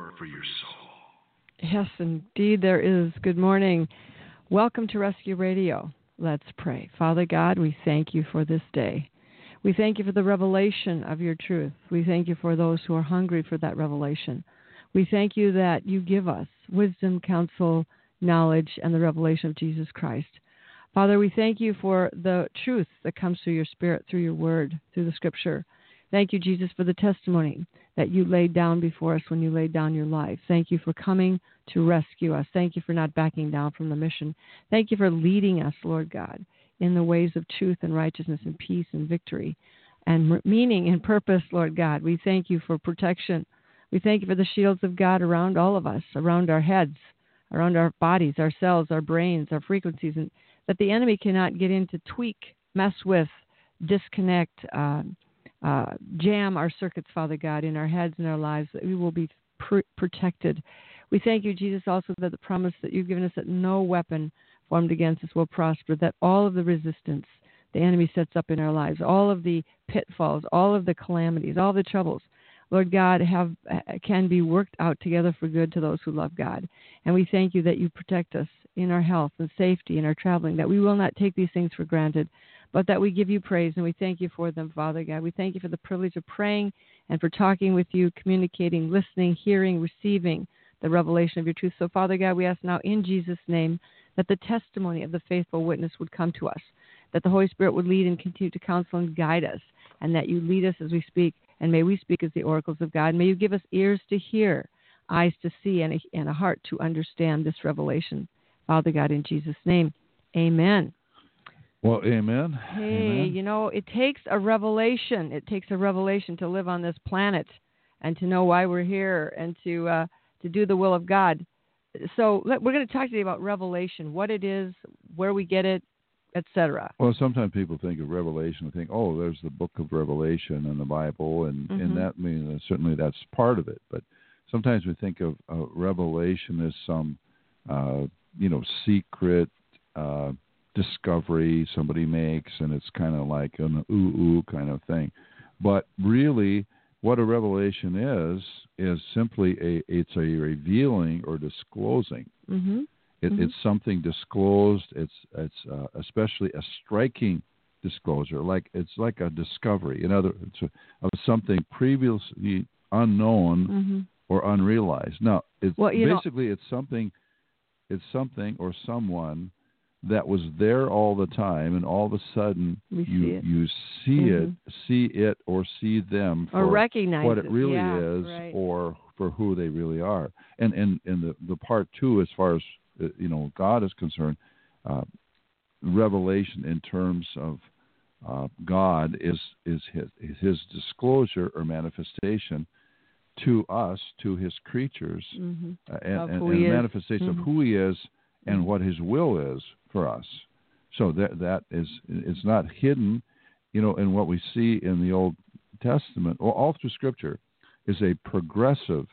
War for your soul. Yes, indeed, there is. Good morning. Welcome to Rescue Radio. Let's pray. Father God, we thank you for this day. We thank you for the revelation of your truth. We thank you for those who are hungry for that revelation. We thank you that you give us wisdom, counsel, knowledge, and the revelation of Jesus Christ. Father, we thank you for the truth that comes through your spirit, through your word, through the scripture. Thank you, Jesus, for the testimony that you laid down before us when you laid down your life. Thank you for coming to rescue us. Thank you for not backing down from the mission. Thank you for leading us, Lord God, in the ways of truth and righteousness and peace and victory and meaning and purpose, Lord God. We thank you for protection. We thank you for the shields of God around all of us, around our heads, around our bodies, our cells, our brains, our frequencies, and that the enemy cannot get in to tweak, mess with, disconnect, uh, uh, jam our circuits, Father God, in our heads and our lives, that we will be pr- protected. We thank you, Jesus, also that the promise that you've given us that no weapon formed against us will prosper, that all of the resistance the enemy sets up in our lives, all of the pitfalls, all of the calamities, all the troubles, Lord God, have uh, can be worked out together for good to those who love God. And we thank you that you protect us in our health and safety in our traveling, that we will not take these things for granted, but that we give you praise and we thank you for them, Father God. We thank you for the privilege of praying and for talking with you, communicating, listening, hearing, receiving the revelation of your truth. So, Father God, we ask now in Jesus' name that the testimony of the faithful witness would come to us, that the Holy Spirit would lead and continue to counsel and guide us, and that you lead us as we speak. And may we speak as the oracles of God. May you give us ears to hear, eyes to see, and a, and a heart to understand this revelation. Father God, in Jesus' name, amen. Well, amen. Hey, Amen. you know, it takes a revelation. It takes a revelation to live on this planet and to know why we're here and to uh, to do the will of God. So let, we're going to talk today about revelation, what it is, where we get it, etc. Well, sometimes people think of Revelation and think, oh, there's the book of Revelation in the Bible, and, Mhm. and that means certainly that's part of it. But sometimes we think of uh, Revelation as some, uh, you know, secret uh, discovery somebody makes, and it's kind of like an ooh ooh kind of thing. But really, what a revelation is is simply a it's a revealing or disclosing. Mm-hmm. It, Mhm. It's something disclosed. It's it's uh, especially a striking disclosure, like it's like a discovery. In other words, of something previously unknown Mm-hmm. or unrealized. Now, it's Well, you know- basically it's something, it's something or someone that was there all the time, and all of a sudden We you see it. you see it, see it, or see them Or recognize what it really yeah, is, right. or for who they really are. And and and the the part two, as far as uh, you know, God is concerned, uh, revelation in terms of uh, God is is his, his disclosure or manifestation to us, to His creatures, Mhm. uh, and, and, and a manifestation Mhm. of who He is and Mhm. what His will is for us. So that that is it's not hidden, you know, in what we see in the Old Testament or all through Scripture is a progressive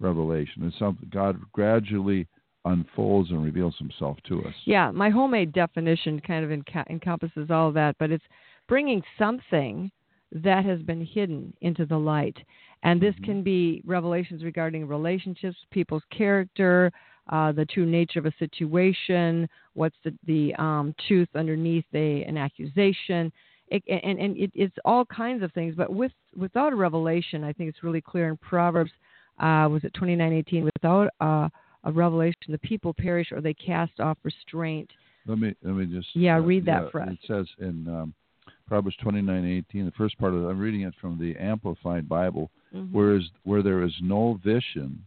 revelation. It's something God gradually unfolds and reveals Himself to us. Yeah, my homemade definition kind of enca- encompasses all of that, but it's bringing something that has been hidden into the light. And this mm-hmm. can be revelations regarding relationships, people's character, uh, the true nature of a situation, what's the, the um, truth underneath a, an accusation. It, and and it, it's all kinds of things. But with without a revelation, I think it's really clear in Proverbs, uh, was it 29:18? Without uh, a revelation, the people perish or they cast off restraint. Let me let me just Yeah, uh, read that for us. It says in um, Proverbs twenty nine eighteen, the first part of it. I'm reading it from the Amplified Bible. Mhm. Whereas where there is no vision,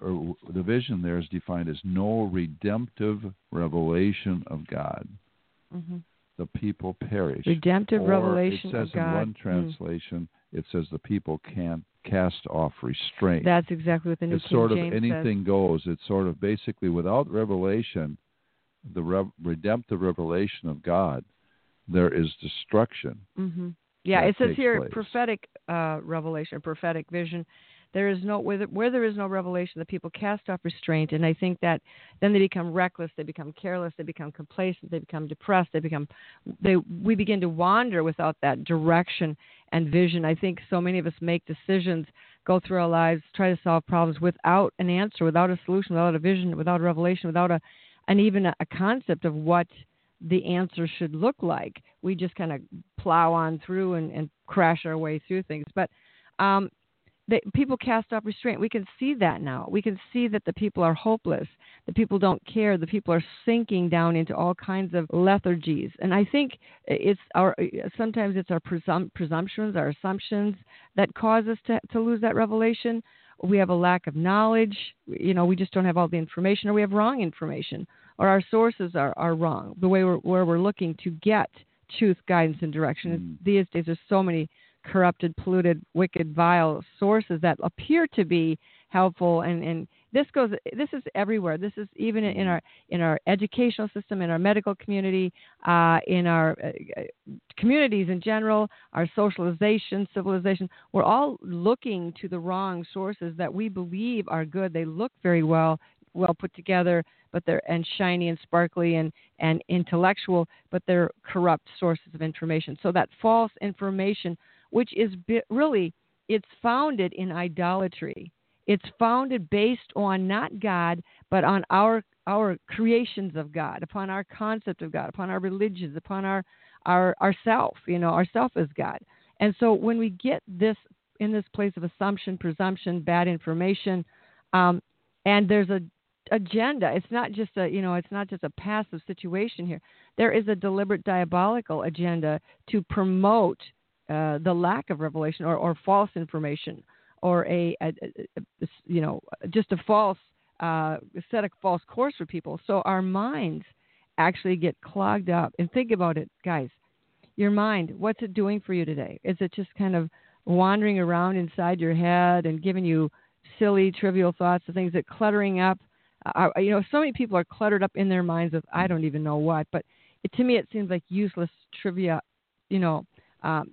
or the vision there is defined as no redemptive revelation of God. Mhm. The people perish. Redemptive Or revelation It says of God. in one Mm. translation, it says the people can't cast off restraint. That's exactly what the New it's King sort of James anything goes. It's sort of basically without revelation, the re- redemptive revelation of God, there is destruction. hmm Yeah, it says here place. prophetic uh, revelation, prophetic vision. There is no where, there- where there is no revelation, the people cast off restraint, and I think that then they become reckless, they become careless, they become complacent, they become depressed, they become they we begin to wander without that direction and vision. I think so many of us make decisions, go through our lives, try to solve problems without an answer, without a solution, without a vision, without a revelation, without a and even a, a concept of what the answer should look like. We just kind of plow on through and, and crash our way through things. But um, they, people cast off restraint. We can see that now. We can see that the people are hopeless. The people don't care. The people are sinking down into all kinds of lethargies. And I think it's our sometimes it's our presum- presumptions, our assumptions that cause us to, to lose that revelation. We have a lack of knowledge. You know, we just don't have all the information, or we have wrong information, or our sources are, are wrong. The way we're, where we're looking to get truth, guidance, and direction. Mm. These days, there's so many corrupted, polluted, wicked, vile sources that appear to be helpful. And, and this goes this is everywhere. This is even in our in our educational system in our medical community uh, in our uh, communities in general our socialization civilization. We're all looking to the wrong sources that we believe are good. They look very well well put together but they're and shiny and sparkly and and intellectual but they're corrupt sources of information. So that false information which is bi- really it's founded in idolatry. It's founded based on not God, but on our our creations of God, upon our concept of God, upon our religions, upon our our ourself. You know, ourself as God. And so when we get this in this place of assumption, presumption, bad information, um, and there's a agenda. It's not just a you know it's not just a passive situation here. There is a deliberate diabolical agenda to promote uh, the lack of revelation or, or false information or a, a, a, a you know just a false uh, set a false course for people. So our minds actually get clogged up. And think about it, guys. Your mind, what's it doing for you today? Is it just kind of wandering around inside your head and giving you silly, trivial thoughts of things that cluttering up? Uh, you know, so many people are cluttered up in their minds with I don't even know what. But it, to me, it seems like useless trivia. You know, um,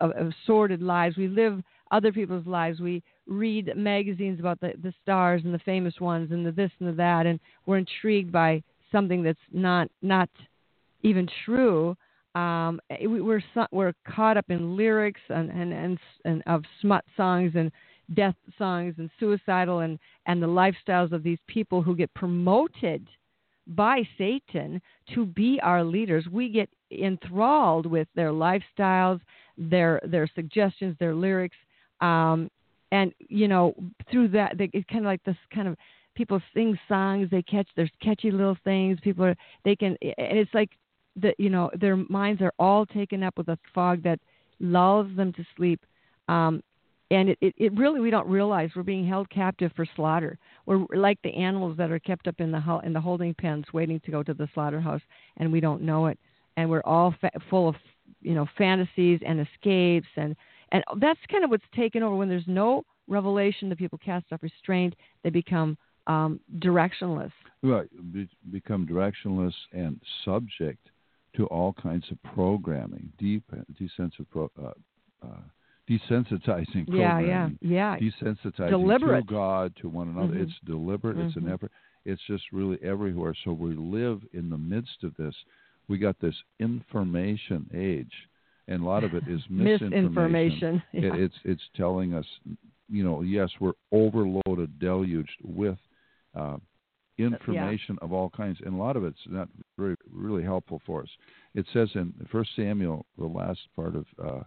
of, of sordid lives. We live other people's lives. We read magazines about the, the stars and the famous ones and the this and the that, and we're intrigued by something that's not not even true. Um, we, we're we're caught up in lyrics and and, and and of smut songs and death songs and suicidal and and the lifestyles of these people who get promoted by Satan to be our leaders. We get enthralled with their lifestyles, their their suggestions, their lyrics, um, and you know through that they, it's kind of like this kind of people sing songs. They catch there's catchy little things. People are they can and it's like the you know their minds are all taken up with a fog that lulls them to sleep. Um, and it, it, it really we don't realize we're being held captive for slaughter. We're like the animals that are kept up in the in the holding pens, waiting to go to the slaughterhouse, and we don't know it. And we're all fa- full of you know fantasies and escapes, and and that's kind of what's taken over when there's no revelation. The people cast off restraint. They become um, directionless. Right, be, become directionless and subject to all kinds of programming, deep, desensitive, pro, uh, uh, desensitizing Yeah, yeah, yeah. desensitizing Deliberate. to God, to one another. Mhm. It's deliberate. It's an Mhm. effort. It's just really everywhere. So we live in the midst of this. We got this information age, and a lot of it is misinformation. Misinformation. It, it's it's telling us, you know, yes, we're overloaded, deluged with uh, information of all kinds, and a lot of it's not very really helpful for us. It says in First Samuel, the last part of uh,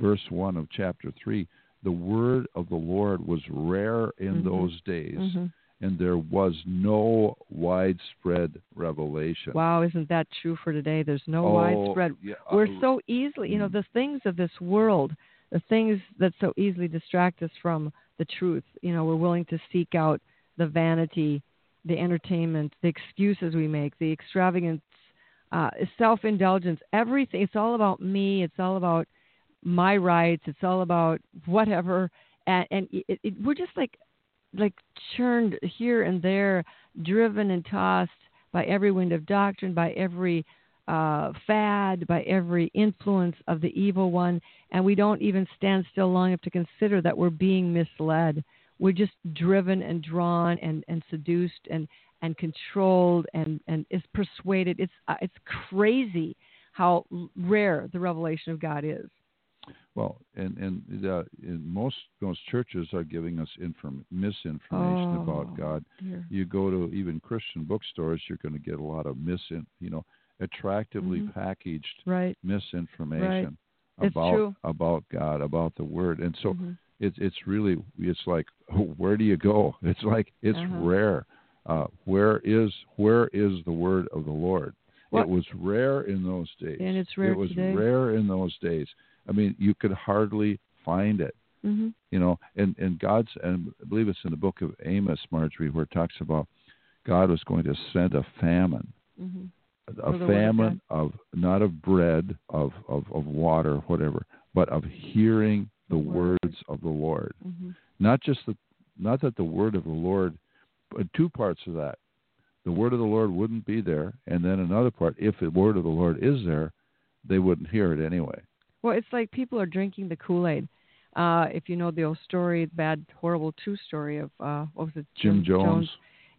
verse one of chapter three, the word of the Lord was rare in Mhm. those days, Mhm. And there was no widespread revelation. Wow, isn't that true for today? There's no Oh, widespread. yeah, We're uh, so easily, you know, mm. the things of this world, the things that so easily distract us from the truth. You know, we're willing to seek out the vanity, the entertainment, the excuses we make, the extravagance, uh, self-indulgence. Everything. It's all about me. It's all about my rights. It's all about whatever. and, and it, it, we're just like like churned here and there, driven and tossed by every wind of doctrine, by every uh, fad, by every influence of the evil one, and we don't even stand still long enough to consider that we're being misled. We're just driven and drawn and, and seduced and, and controlled and, and is persuaded. It's uh, it's crazy how rare the revelation of God is. Well, and and, uh, most most churches are giving us inform, misinformation oh, about God. Dear. You go to even Christian bookstores, you're going to get a lot of misin, you know, attractively mm-hmm. packaged right. misinformation right. about about God, about the Word, and so mm-hmm. it's it's really it's like where do you go? It's like it's uh-huh. rare. Uh, where is where is the Word of the Lord? What? It was rare in those days. And it's rare It was today. rare in those days. I mean, you could hardly find it. Mm-hmm. You know, and and God's and I believe it's in the book of Amos, Marjorie, where it talks about God was going to send a famine, Mm-hmm. a famine of, not of bread, of, of of water, whatever, but of hearing the The word. words of the Lord. Mm-hmm. Not just the not that the word of the Lord, but two parts of that. The word of the Lord wouldn't be there, and then another part, if the word of the Lord is there, they wouldn't hear it anyway. Well, it's like people are drinking the Kool Aid. Uh, if you know the old story, the bad, horrible true story of uh, what was it, Jim Jones.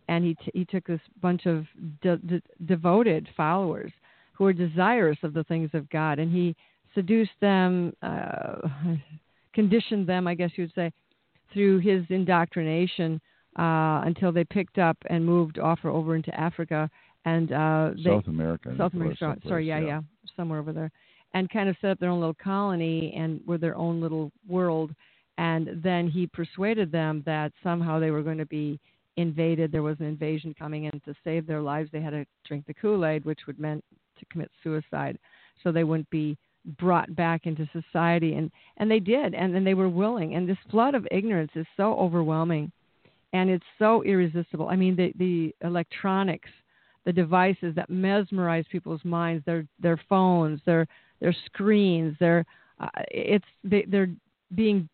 and he t- he took this bunch of de- de- devoted followers who were desirous of the things of God, and he seduced them, uh, conditioned them, I guess you would say, through his indoctrination uh, until they picked up and moved off or over into Africa and uh, they, South America. South America. Sorry, someplace, yeah, yeah, somewhere over there, and kind of set up their own little colony and were their own little world. And then he persuaded them that somehow they were going to be invaded. There was an invasion coming in to save their lives. They had to drink the Kool Aid, which would meant to commit suicide, so they wouldn't be brought back into society. And and they did, and then they were willing. And this flood of ignorance is so overwhelming, and it's so irresistible. I mean, the the electronics the devices that mesmerize people's minds their their phones their their screens their uh, it's they, they're being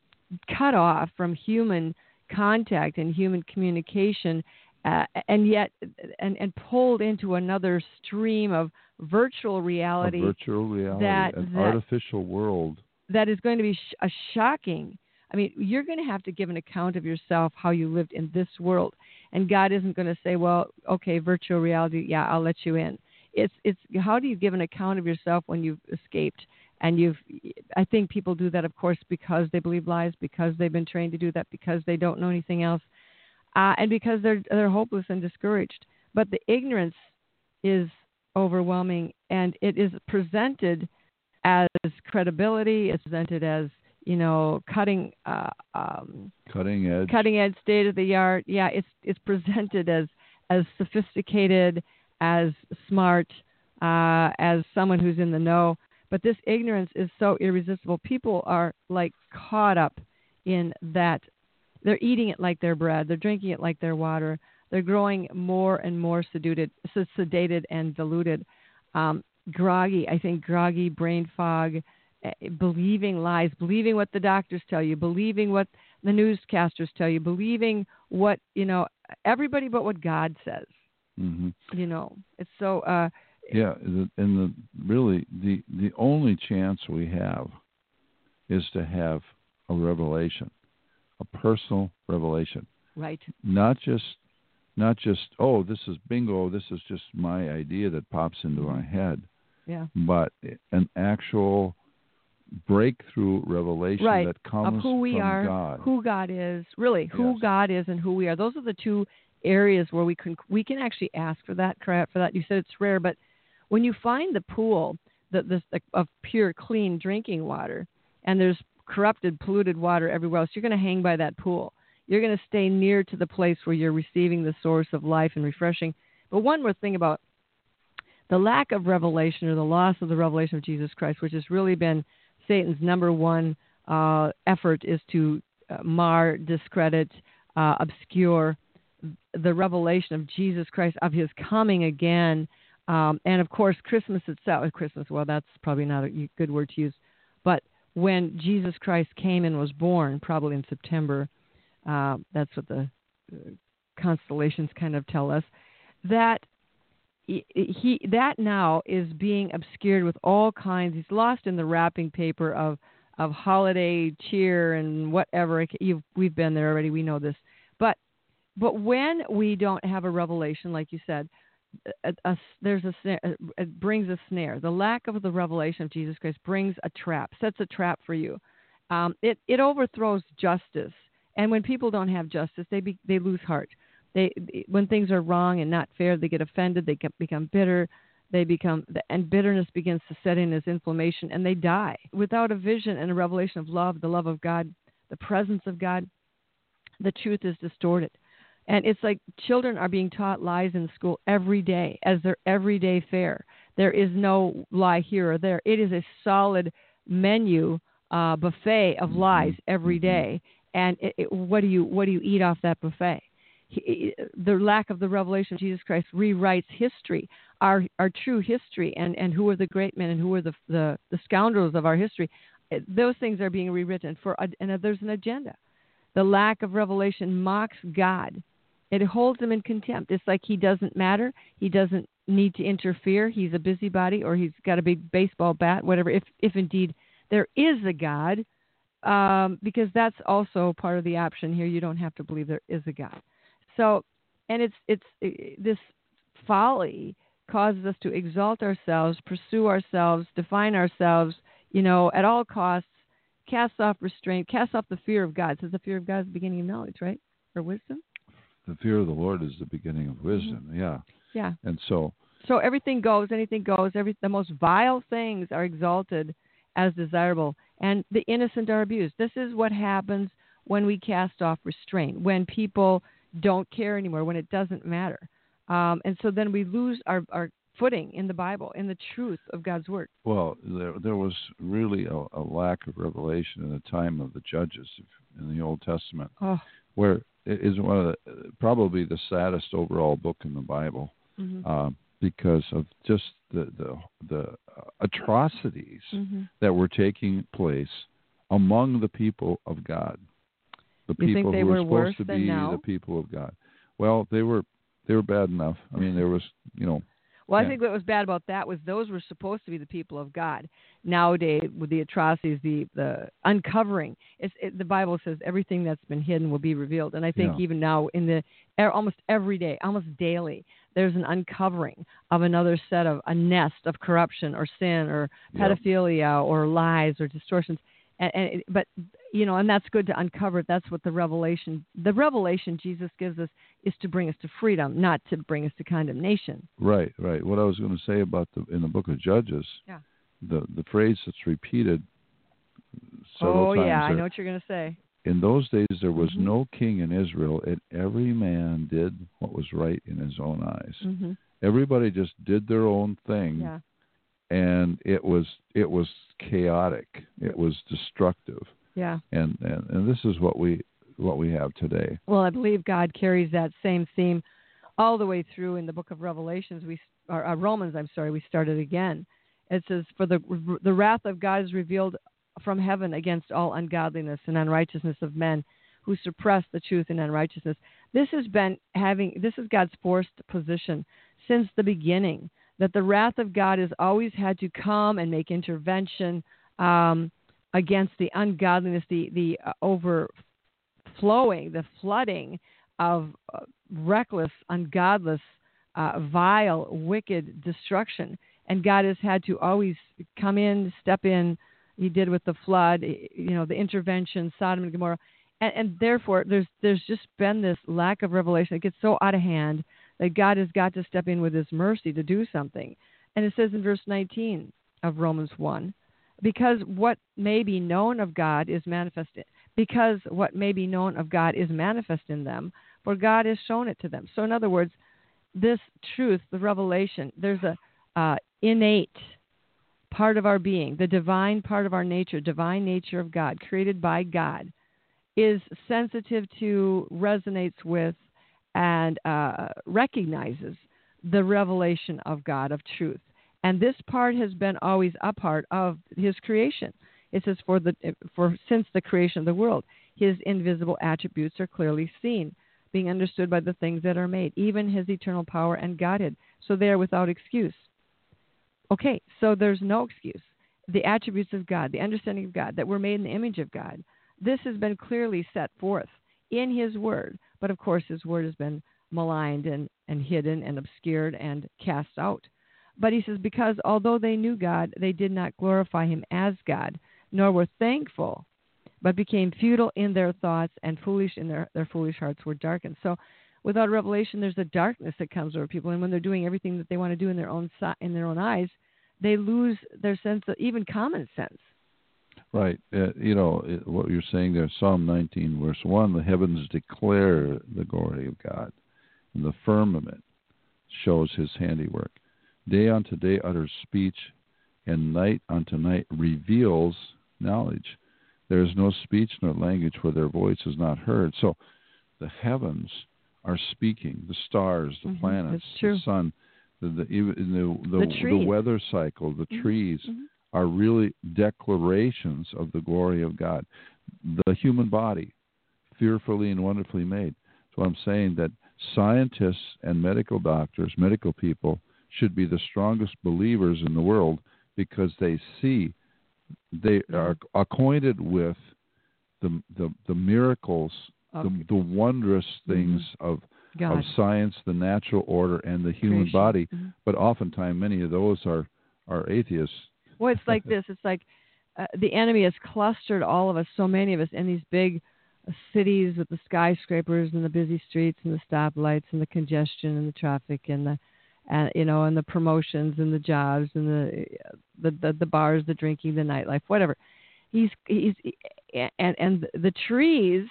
cut off from human contact and human communication uh, and yet and and pulled into another stream of virtual A reality virtual reality, that- an that- artificial world. that is going to be sh- a shocking. I mean, you're going to have to give an account of yourself, how you lived in this world, and God isn't going to say, "Well, okay, virtual reality, yeah, I'll let you in." It's it's how do you give an account of yourself when you've escaped and you've? I think people do that, of course, because they believe lies, because they've been trained to do that, because they don't know anything else, uh, and because they're they're hopeless and discouraged. But the ignorance is overwhelming, and it is presented as credibility. It's presented as you know cutting uh, um, Cutting edge. cutting edge, state of the art. Yeah, it's it's presented as as sophisticated, as smart, uh, as someone who's in the know. But this ignorance is so irresistible. People are like caught up in that. They're eating it like their bread. They're drinking it like their water. They're growing more and more sedated, sedated and diluted. Um, groggy, I think groggy, brain fog, eh, believing lies, believing what the doctors tell you, believing what the newscasters tell you, believing what you know everybody but what God says. Hmm You know, it's so. uh Yeah, the- and the really the the only chance we have is to have a revelation, a personal revelation, Right. not just not just oh this is bingo, this is just my idea that pops into my head, Yeah. but an actual breakthrough revelation Right, that comes of who we from are, God. who God is, really who Yes. God is, and who we are. Those are the two areas where we can we can actually ask for that. For that. You said it's rare, but when you find the pool that this of pure clean drinking water, and there's corrupted, polluted water everywhere else, you're going to hang by that pool. You're going to stay near to the place where you're receiving the source of life and refreshing. But one more thing about the lack of revelation or the loss of the revelation of Jesus Christ, which has really been Satan's number one uh, effort, is to uh, mar, discredit, uh, obscure the revelation of Jesus Christ, of his coming again. Um, and of course, Christmas itself, Christmas, well, that's probably not a good word to use, but when Jesus Christ came and was born, probably in September. Uh, that's what the uh, constellations kind of tell us. That he that now is being obscured with all kinds. He's lost in the wrapping paper of of holiday cheer and whatever. You've, we've been there already. We know this. But but when we don't have a revelation, like you said, a, a, there's a snare, it brings a snare. The lack of the revelation of Jesus Christ brings a trap, sets a trap for you. Um, it it overthrows justice, and when people don't have justice, they be, they lose heart. They when things are wrong and not fair, they get offended. They get, become bitter. They become and bitterness begins to set in as inflammation, and they die without a vision and a revelation of love, the love of God, the presence of God. The truth is distorted. And it's like children are being taught lies in school every day as their everyday fare. There is no lie here or there. It is a solid menu uh, buffet of mm-hmm. lies mm-hmm. every mm-hmm. day. And it, it, what do you what do you eat off that buffet? He, the lack of the revelation of Jesus Christ rewrites history, our our true history, and, and who are the great men and who are the, the, the scoundrels of our history. Eh, those things are being rewritten for, and there's an agenda. The lack of revelation mocks God it holds him in contempt. It's like he doesn't matter. He doesn't need to interfere. He's a busybody, or he's got a big baseball bat, whatever. If if indeed there is a God, um, because that's also part of the option here. You don't have to believe there is a God. So, and it's it's it, this folly causes us to exalt ourselves, pursue ourselves, define ourselves, you know, at all costs, cast off restraint, cast off the fear of God. Says the fear of God is the beginning of knowledge, right? Or wisdom the fear of the Lord is the beginning of wisdom. Mm-hmm. Yeah. Yeah. And so. So everything goes, anything goes. Every the most vile things are exalted as desirable, and the innocent are abused. This is what happens when we cast off restraint, when people don't care anymore, when it doesn't matter, um, and so then we lose our, our footing in the Bible, in the truth of God's word. Well, there there was really a, a lack of revelation in the time of the judges in the Old Testament, oh. where is one of the probably the saddest overall book in the Bible mm-hmm. uh, because of just the the, the atrocities mm-hmm. that were taking place among the people of God. The you people who were, were supposed to be now? the people of God. Well, they were they were bad enough. I mean, there was you know well, yeah. I think what was bad about that was those were supposed to be the people of God. Nowadays, with the atrocities, the the uncovering, it's, it, the Bible says everything that's been hidden will be revealed. And I think yeah. even now, in the er, almost every day, almost daily, there's an uncovering of another set of a nest of corruption or sin or pedophilia yeah. or lies or distortions. And, and but you know, and that's good to uncover. That's what the revelation, the revelation Jesus gives us, is to bring us to freedom, not to bring us to condemnation. Right, right. What I was going to say about the in the Book of Judges, yeah. the the phrase that's repeated several oh, times. yeah, I know what you're going to say. In those days, there was mm-hmm. no king in Israel, and every man did what was right in his own eyes. Mm-hmm. Everybody just did their own thing. Yeah and it was it was chaotic. It was destructive. Yeah. And, and and this is what we what we have today. Well, I believe God carries that same theme all the way through in the book of Revelations. We or uh, Romans, I'm sorry, we started again. It says, "For the the wrath of God is revealed from heaven against all ungodliness and unrighteousness of men." Who suppress the truth in unrighteousness. This has been having this is God's forced position since the beginning that the wrath of God has always had to come and make intervention um, against the ungodliness, the the uh, overflowing, the flooding of uh, reckless, ungodless, uh, vile, wicked destruction. And God has had to always come in, step in. He did with the flood, you know, the intervention, Sodom and Gomorrah, and, and therefore there's there's just been this lack of revelation. It gets so out of hand that God has got to step in with His mercy to do something. And it says in verse 19 of Romans 1 because what may be known of God is manifested, because what may be known of God is manifest in them, for God has shown it to them. So, in other words, this truth, the revelation, there's a uh, innate part of our being, the divine part of our nature, divine nature of God, created by God, is sensitive to, resonates with, and uh, recognizes the revelation of God, of truth. And this part has been always a part of His creation. It says for the for since the creation of the world, his invisible attributes are clearly seen, being understood by the things that are made, even his eternal power and Godhead. So they are without excuse. Okay, so there's no excuse. The attributes of God, the understanding of God, that we're made in the image of God, this has been clearly set forth in His Word. But of course, His Word has been maligned and, and hidden and obscured and cast out. But He says, because although they knew God, they did not glorify Him as God, nor were thankful, but became futile in their thoughts and foolish in their, their foolish hearts were darkened. So without revelation, there's a darkness that comes over people. And when they're doing everything that they want to do in their own, in their own eyes, they lose their sense of even common sense. Right. Uh, you know, it, what you're saying there, Psalm 19, verse 1 the heavens declare the glory of God, and the firmament shows his handiwork. Day unto day utters speech, and night unto night reveals knowledge. There is no speech nor language where their voice is not heard. So the heavens are speaking, the stars, the mm-hmm. planets, the sun, the the, the, the, the, the weather cycle, the mm-hmm. trees. Mm-hmm are really declarations of the glory of God. The human body, fearfully and wonderfully made. So I'm saying that scientists and medical doctors, medical people, should be the strongest believers in the world because they see, they are acquainted with the the, the miracles, okay. the, the wondrous things mm-hmm. of God. of science, the natural order, and the human Creation. body. Mm-hmm. But oftentimes, many of those are are atheists well, it's like this. It's like uh, the enemy has clustered all of us, so many of us, in these big uh, cities with the skyscrapers and the busy streets and the stoplights and the congestion and the traffic and the, and you know, and the promotions and the jobs and the, the the the bars, the drinking, the nightlife, whatever. He's he's and and the trees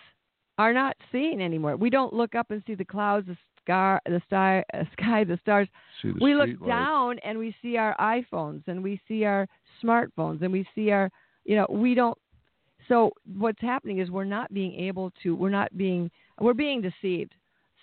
are not seen anymore. We don't look up and see the clouds, sky, the sky, uh, sky, the stars. The we look lights. down and we see our iPhones and we see our smartphones and we see our, you know, we don't. So what's happening is we're not being able to. We're not being. We're being deceived.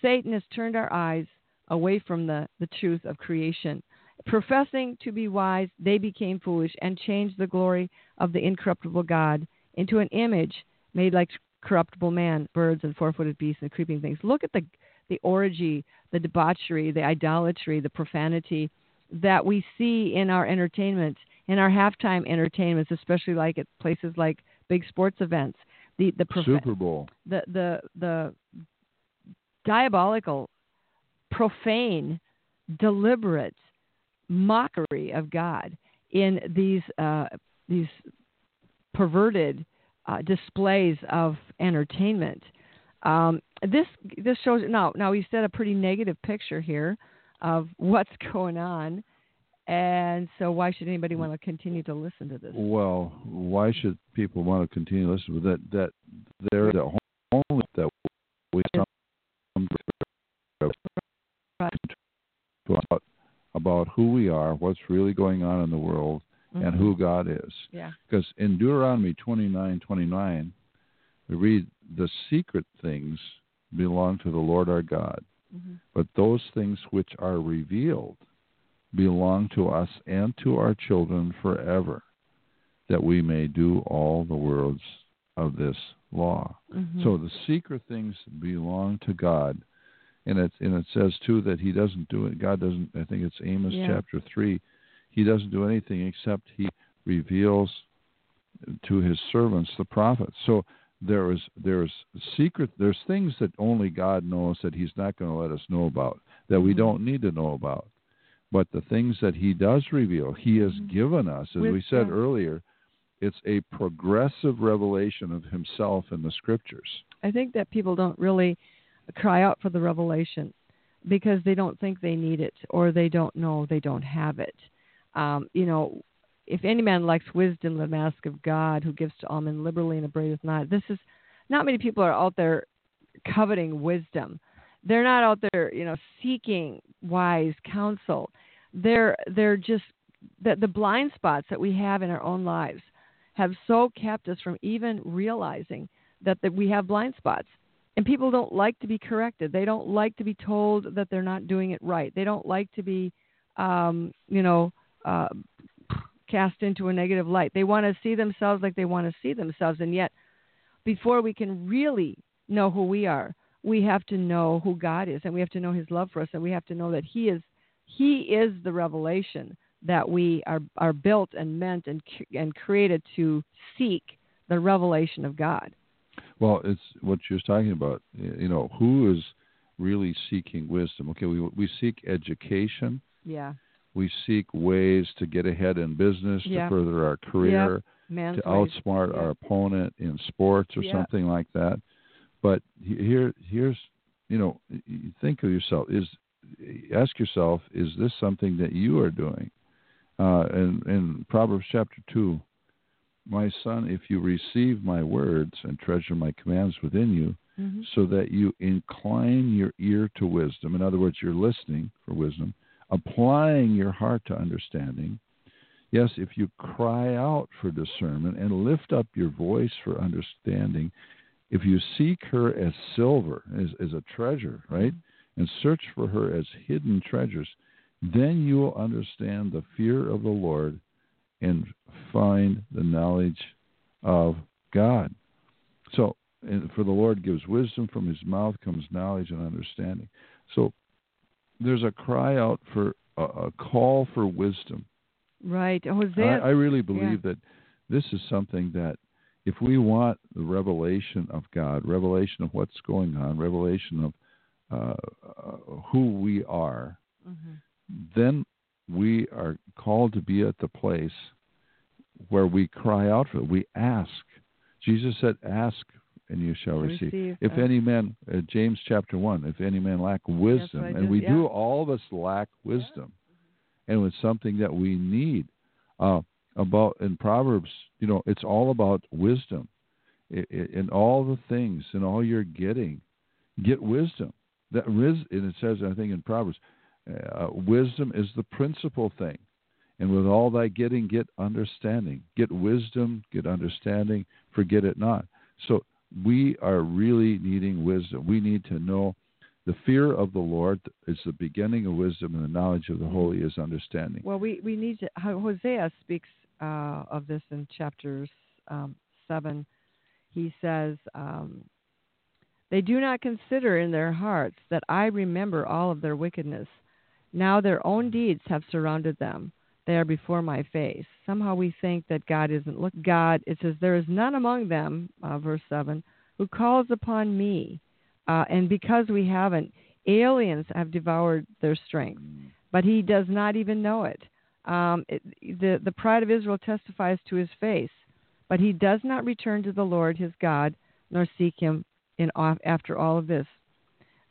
Satan has turned our eyes away from the the truth of creation. Professing to be wise, they became foolish and changed the glory of the incorruptible God into an image made like corruptible man, birds and four-footed beasts and creeping things. Look at the the orgy, the debauchery, the idolatry, the profanity that we see in our entertainment, in our halftime entertainments, especially like at places like big sports events. The the profa- Super Bowl. The the the diabolical, profane, deliberate mockery of God in these uh, these perverted uh, displays of entertainment um, this this shows now. Now we set a pretty negative picture here of what's going on, and so why should anybody want to continue to listen to this? Well, why should people want to continue to listen to that? That there the only that we come about about who we are, what's really going on in the world, mm-hmm. and who God is. Yeah. Because in Deuteronomy twenty nine twenty nine, we read the secret things belong to the Lord our God, mm-hmm. but those things which are revealed belong to us and to our children forever, that we may do all the words of this law. Mm-hmm. So the secret things belong to God. And it, and it says too that he doesn't do it. God doesn't. I think it's Amos Yeah. chapter three. He doesn't do anything except he reveals to his servants the prophets. So there is there's secret there's things that only God knows that He's not going to let us know about that we Mhm. don't need to know about. But the things that He does reveal, He has Mhm. given us, as With- we said earlier. It's a progressive revelation of Himself in the Scriptures. I think that people don't really cry out for the revelation because they don't think they need it or they don't know they don't have it. Um, you know, if any man lacks wisdom, the mask of God, who gives to all men liberally and abradeth not. This is not many people are out there coveting wisdom. They're not out there, you know, seeking wise counsel. They're they're just the, the blind spots that we have in our own lives have so kept us from even realizing that, that we have blind spots. And people don't like to be corrected. They don't like to be told that they're not doing it right. They don't like to be, um, you know, uh, cast into a negative light. They want to see themselves like they want to see themselves. And yet, before we can really know who we are, we have to know who God is and we have to know his love for us and we have to know that he is he is the revelation that we are are built and meant and and created to seek the revelation of God. Well, it's what you're talking about. You know, who is really seeking wisdom? Okay, we we seek education. Yeah. We seek ways to get ahead in business, to further our career, to outsmart our opponent in sports or something like that. But here, here's, you know, think of yourself. Is ask yourself, is this something that you are doing? Uh, in, in Proverbs chapter two, my son, if you receive my words and treasure my commands within you, Mhm. so that you incline your ear to wisdom. In other words, you're listening for wisdom, applying your heart to understanding. Yes, if you cry out for discernment and lift up your voice for understanding, if you seek her as silver, as, as a treasure, right, mm-hmm. and search for her as hidden treasures, then you will understand the fear of the Lord and find the knowledge of God. So, for the Lord gives wisdom, from his mouth comes knowledge and understanding. So, there's a cry out for a, a call for wisdom. Right. I, Hosea. I really believe that this is something that if we want the revelation of God, revelation of what's going on, revelation of uh, uh, who we are, Mhm. then we are called to be at the place where we cry out for it. We ask. Jesus said, "Ask, and you shall receive." Receive, If uh, any man, uh, James chapter one, if any man lack wisdom, and just- we yeah. do, all of us lack wisdom, and it's something that we need. Uh, about in Proverbs, you know, it's all about wisdom. In all the things, in all you're getting, get wisdom. That ris- and it says, I think in Proverbs, uh, wisdom is the principal thing. And with all thy getting, get understanding. Get wisdom, get understanding, forget it not. So we are really needing wisdom. We need to know the fear of the Lord is the beginning of wisdom, and the knowledge of the holy is understanding. Well, we, we need to. Hosea speaks uh, of this in chapters um, 7. He says, um, They do not consider in their hearts that I remember all of their wickedness. Now their own deeds have surrounded them. They are before my face. Somehow we think that God isn't. Look, God, it says, There is none among them, uh, verse 7, who calls upon me. Uh, and because we haven't, aliens have devoured their strength. But he does not even know it. Um, it the, the pride of Israel testifies to his face, but he does not return to the Lord his God, nor seek him in off, after all of this.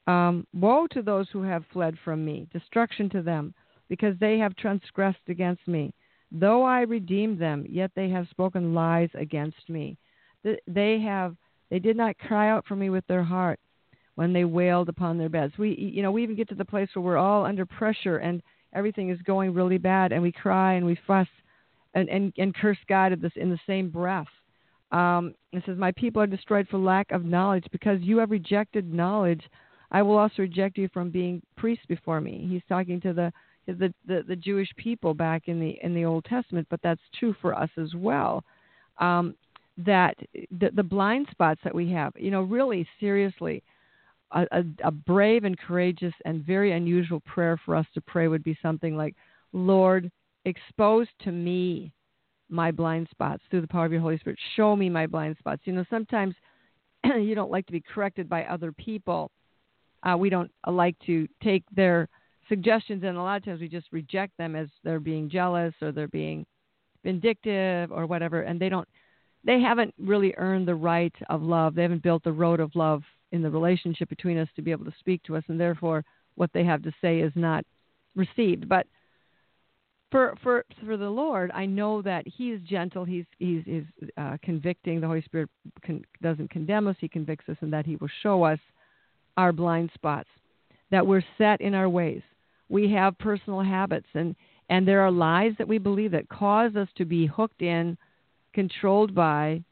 Um, woe to those who have fled from me, destruction to them, because they have transgressed against me. Though I redeemed them, yet they have spoken lies against me. They have they did not cry out for me with their heart when they wailed upon their beds. We you know we even get to the place where we're all under pressure and everything is going really bad, and we cry and we fuss and and, and curse God at this in the same breath. Um, it says, "My people are destroyed for lack of knowledge, because you have rejected knowledge. I will also reject you from being priests before me." He's talking to the the, the the Jewish people back in the in the Old Testament, but that's true for us as well. Um, that the, the blind spots that we have, you know, really seriously, a, a, a brave and courageous and very unusual prayer for us to pray would be something like, "Lord, expose to me my blind spots through the power of your Holy Spirit. Show me my blind spots." You know, sometimes you don't like to be corrected by other people. Uh, we don't uh, like to take their suggestions, and a lot of times we just reject them as they're being jealous or they're being vindictive or whatever, and they don't. They haven't really earned the right of love. They haven't built the road of love in the relationship between us to be able to speak to us, and therefore, what they have to say is not received. But for for for the Lord, I know that He is gentle. He's He's, he's uh, convicting. The Holy Spirit con- doesn't condemn us. He convicts us, and that He will show us our blind spots, that we're set in our ways. We have personal habits, and and there are lies that we believe that cause us to be hooked in, controlled by,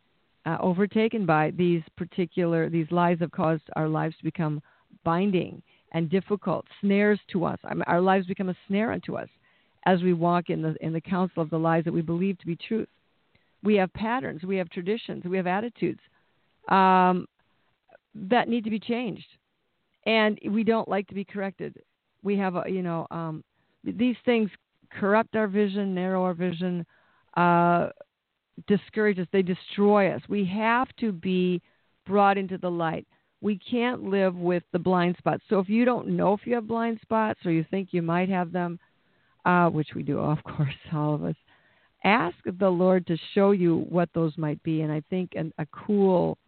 uh, overtaken by these particular these lies have caused our lives to become binding and difficult snares to us. I mean, our lives become a snare unto us as we walk in the in the counsel of the lies that we believe to be truth. We have patterns, we have traditions, we have attitudes um, that need to be changed, and we don't like to be corrected. We have a you know um, these things corrupt our vision, narrow our vision, uh, discourage us. They destroy us. We have to be brought into the light. We can't live with the blind spots. So if you don't know if you have blind spots or you think you might have them, uh, which we do, of course, all of us, ask the Lord to show you what those might be. And I think an, a cool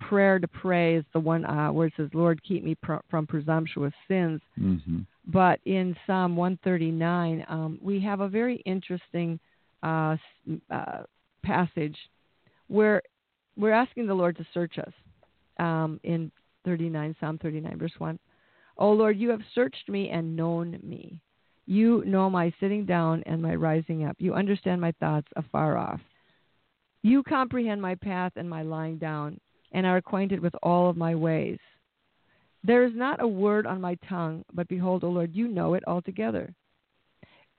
prayer to pray is the one uh, where it says, Lord, keep me pr- from presumptuous sins. Mm-hmm. But in Psalm 139, um, we have a very interesting uh, uh, passage where we're asking the Lord to search us um, in 39, Psalm 39, verse 1. Oh Lord, you have searched me and known me. You know my sitting down and my rising up. You understand my thoughts afar off. You comprehend my path and my lying down, and are acquainted with all of my ways. There is not a word on my tongue, but behold, O Lord, you know it altogether.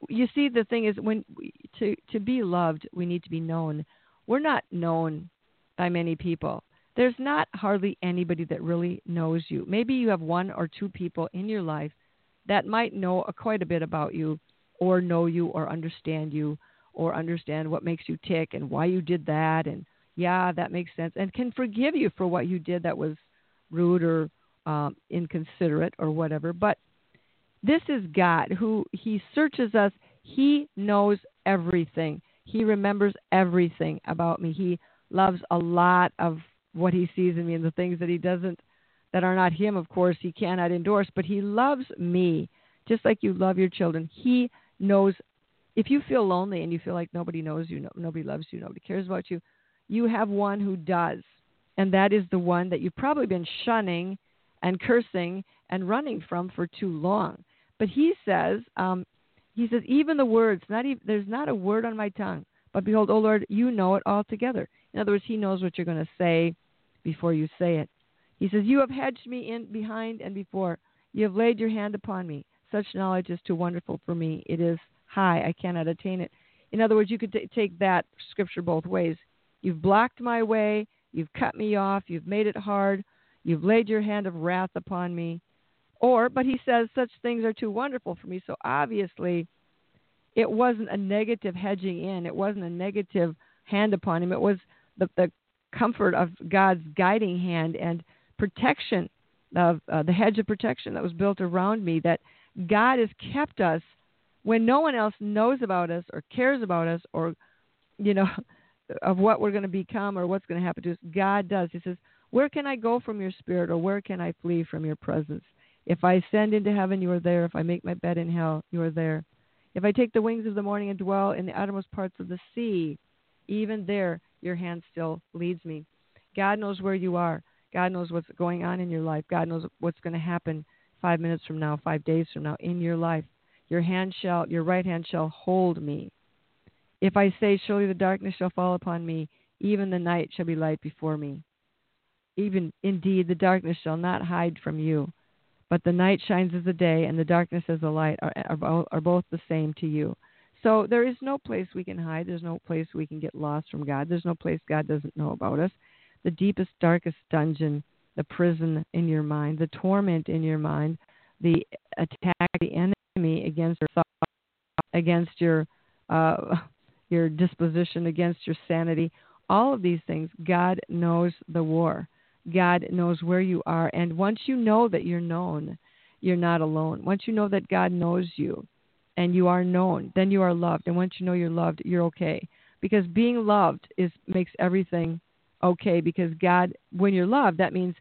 You see, the thing is, when we, to to be loved, we need to be known. We're not known by many people. There's not hardly anybody that really knows you. Maybe you have one or two people in your life that might know quite a bit about you, or know you, or understand you, or understand what makes you tick and why you did that, and yeah, that makes sense, and can forgive you for what you did that was rude or um, inconsiderate or whatever. But this is God who He searches us. He knows everything. He remembers everything about me. He loves a lot of what He sees in me and the things that He doesn't, that are not Him, of course, He cannot endorse. But He loves me just like you love your children. He knows. If you feel lonely and you feel like nobody knows you, nobody loves you, nobody cares about you, you have one who does. And that is the one that you've probably been shunning and cursing and running from for too long. But he says, um, he says, even the words, not even, there's not a word on my tongue. But behold, O Lord, you know it altogether. In other words, he knows what you're going to say before you say it. He says, You have hedged me in behind and before. You have laid your hand upon me. Such knowledge is too wonderful for me. It is high. I cannot attain it. In other words, you could t- take that scripture both ways. You've blocked my way. You've cut me off. You've made it hard. You've laid your hand of wrath upon me. Or, but he says, such things are too wonderful for me. So obviously, it wasn't a negative hedging in. It wasn't a negative hand upon him. It was the, the comfort of God's guiding hand and protection of uh, the hedge of protection that was built around me. That God has kept us when no one else knows about us or cares about us or, you know, of what we're going to become or what's going to happen to us. God does. He says, Where can I go from your spirit or where can I flee from your presence? If I ascend into heaven, you are there. If I make my bed in hell, you are there. If I take the wings of the morning and dwell in the uttermost parts of the sea, even there your hand still leads me. God knows where you are. God knows what's going on in your life. God knows what's going to happen five minutes from now, five days from now in your life. Your hand shall, your right hand shall hold me. If I say, Surely the darkness shall fall upon me, even the night shall be light before me. Even indeed, the darkness shall not hide from you, but the night shines as the day, and the darkness as the light are, are, are both the same to you. So there is no place we can hide. There's no place we can get lost from God. There's no place God doesn't know about us. The deepest, darkest dungeon, the prison in your mind, the torment in your mind, the attack, the enemy against your against your uh, your disposition, against your sanity. All of these things, God knows the war. God knows where you are. And once you know that you're known, you're not alone. Once you know that God knows you and you are known, then you are loved. And once you know you're loved, you're okay. Because being loved is makes everything okay because God when you're loved, that means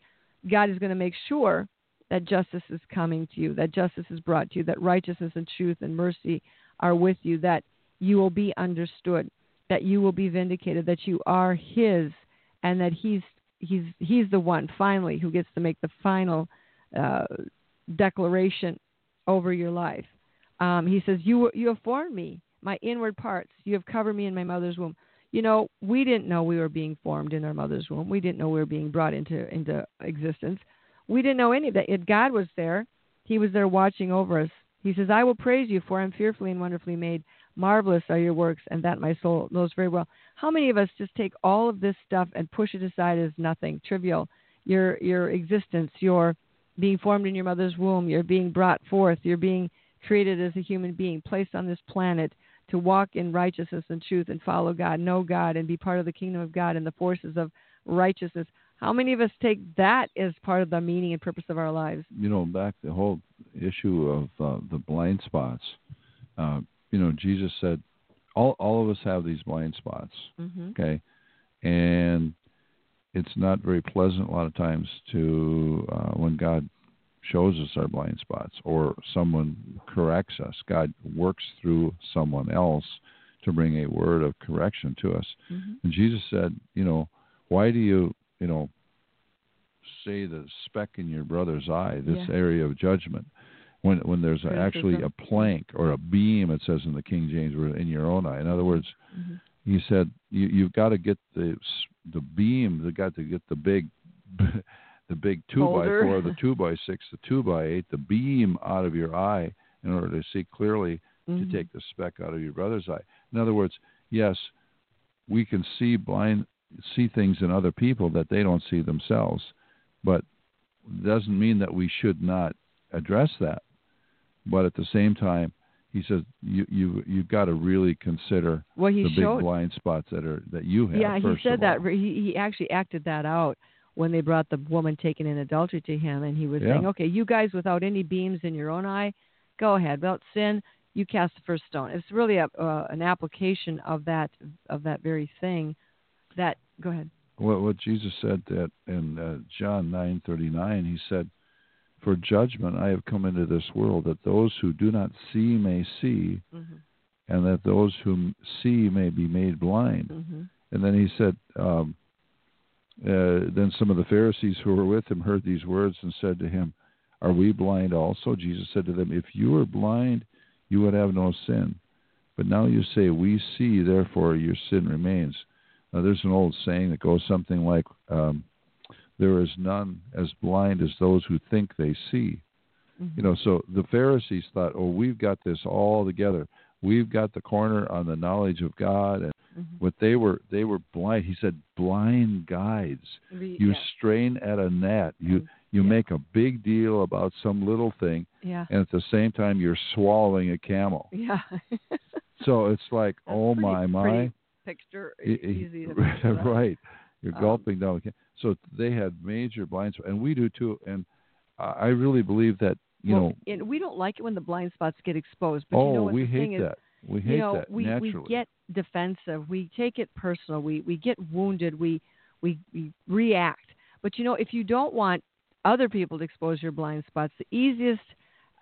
God is going to make sure that justice is coming to you, that justice is brought to you, that righteousness and truth and mercy are with you, that you will be understood, that you will be vindicated, that you are His, and that He's He's He's the one finally who gets to make the final uh, declaration over your life. Um, he says, "You you have formed me, my inward parts. You have covered me in my mother's womb." You know, we didn't know we were being formed in our mother's womb. We didn't know we were being brought into into existence. We didn't know any of that. Yet God was there. He was there watching over us. He says, I will praise you, for I'm fearfully and wonderfully made. Marvelous are your works, and that my soul knows very well. How many of us just take all of this stuff and push it aside as nothing, trivial? Your your existence, your being formed in your mother's womb, you're being brought forth, you're being created as a human being, placed on this planet to walk in righteousness and truth and follow God, know God, and be part of the kingdom of God and the forces of righteousness. How many of us take that as part of the meaning and purpose of our lives? You know, back the whole issue of uh, the blind spots. Uh, you know, Jesus said, all all of us have these blind spots. Mm-hmm. Okay, and it's not very pleasant a lot of times to uh, when God shows us our blind spots or someone corrects us. God works through someone else to bring a word of correction to us. Mm-hmm. And Jesus said, you know, why do you, you know, say the speck in your brother's eye, this Yeah. area of judgment, when when there's actually a plank or a beam, it says in the King James, in your own eye. In other words, Mhm. he said you you've got to get the the beam you got to get the big the big two Boulder. by four the two by six the two by eight the beam out of your eye in order to see clearly Mhm. to take the speck out of your brother's eye in other words yes we can see blind see things in other people that they don't see themselves but it doesn't mean that we should not address that but at the same time he says you you you've got to really consider Well, he the big blind spots that are that you have. yeah, he said that. He, he actually acted that out when they brought the woman taken in adultery to him, and he was Yeah. saying, "Okay, you guys without any beams in your own eye, go ahead. Without sin, you cast the first stone." It's really a, uh, an application of that of that very thing. That go ahead. What, what Jesus said that in uh, John nine thirty nine, he said, "For judgment I have come into this world, that those who do not see may see, Mm-hmm. and that those who see may be made blind." Mm-hmm. And then he said, um, uh, then some of the Pharisees who were with him heard these words and said to him, Are we blind also? Jesus said to them, If you were blind, you would have no sin. But now you say, We see, therefore your sin remains. Now, there's an old saying that goes something like, um, There is none as blind as those who think they see. Mm-hmm. You know, so the Pharisees thought, Oh, we've got this all together. We've got the corner on the knowledge of God and Mhm. what they were they were blind he said blind guides you yeah. strain at a net you Mm, you yeah. make a big deal about some little thing yeah. and at the same time you're swallowing a camel Yeah. so it's like That's oh pretty- my my Picture easy to picture, right you're Um, gulping down so they had major blind spots and we do too and i really believe that you well, know and we don't like it when the blind spots get exposed. But oh you know what we the hate is, that we hate you know, that we, naturally we get defensive. We take it personal. We we get wounded. We, we we react. But you know, if you don't want other people to expose your blind spots, the easiest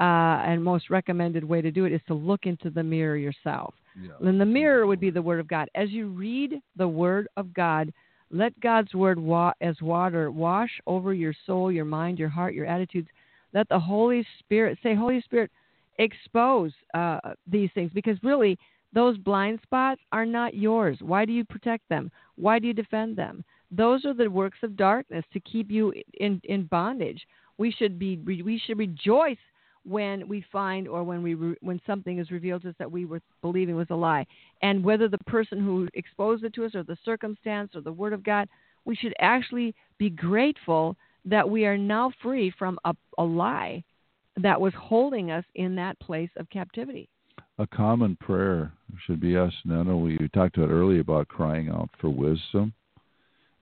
uh, and most recommended way to do it is to look into the mirror yourself. yeah. And the mirror would be the Word of God. As you read the Word of God, let God's Word wa- as water wash over your soul, your mind, your heart, your attitudes. Let the Holy Spirit say, Holy Spirit, expose uh, these things because really those blind spots are not yours. Why do you protect them? Why do you defend them? Those are the works of darkness to keep you in, in bondage. We should be we should rejoice when we find or when we re, when something is revealed to us that we were believing was a lie, and whether the person who exposed it to us or the circumstance or the Word of God, we should actually be grateful that we are now free from a, a lie that was holding us in that place of captivity. a common prayer should be. No, no, we talked about earlier about crying out for wisdom.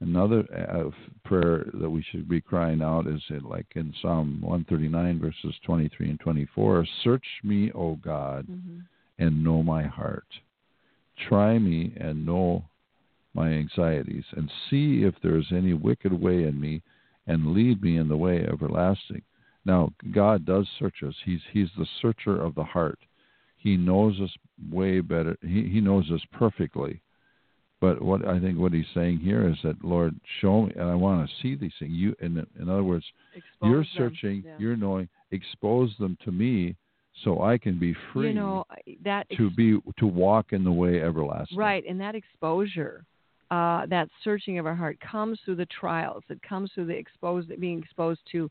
Another uh, prayer that we should be crying out is like in Psalm 139, verses 23 and 24 Search me, O God, and know my heart. Try me and know my anxieties, and see if there is any wicked way in me, and lead me in the way everlasting. Now, God does search us. He's He's the searcher of the heart. He knows us way better. He He knows us perfectly. But what I think what he's saying here is that Lord, show me, and I want to see these things. You, in in other words, you're searching, you're knowing, expose them to me, so I can be free You know that to be to walk in the way everlasting. Right, and that exposure, uh, that searching of our heart comes through the trials. It comes through the exposed, being exposed to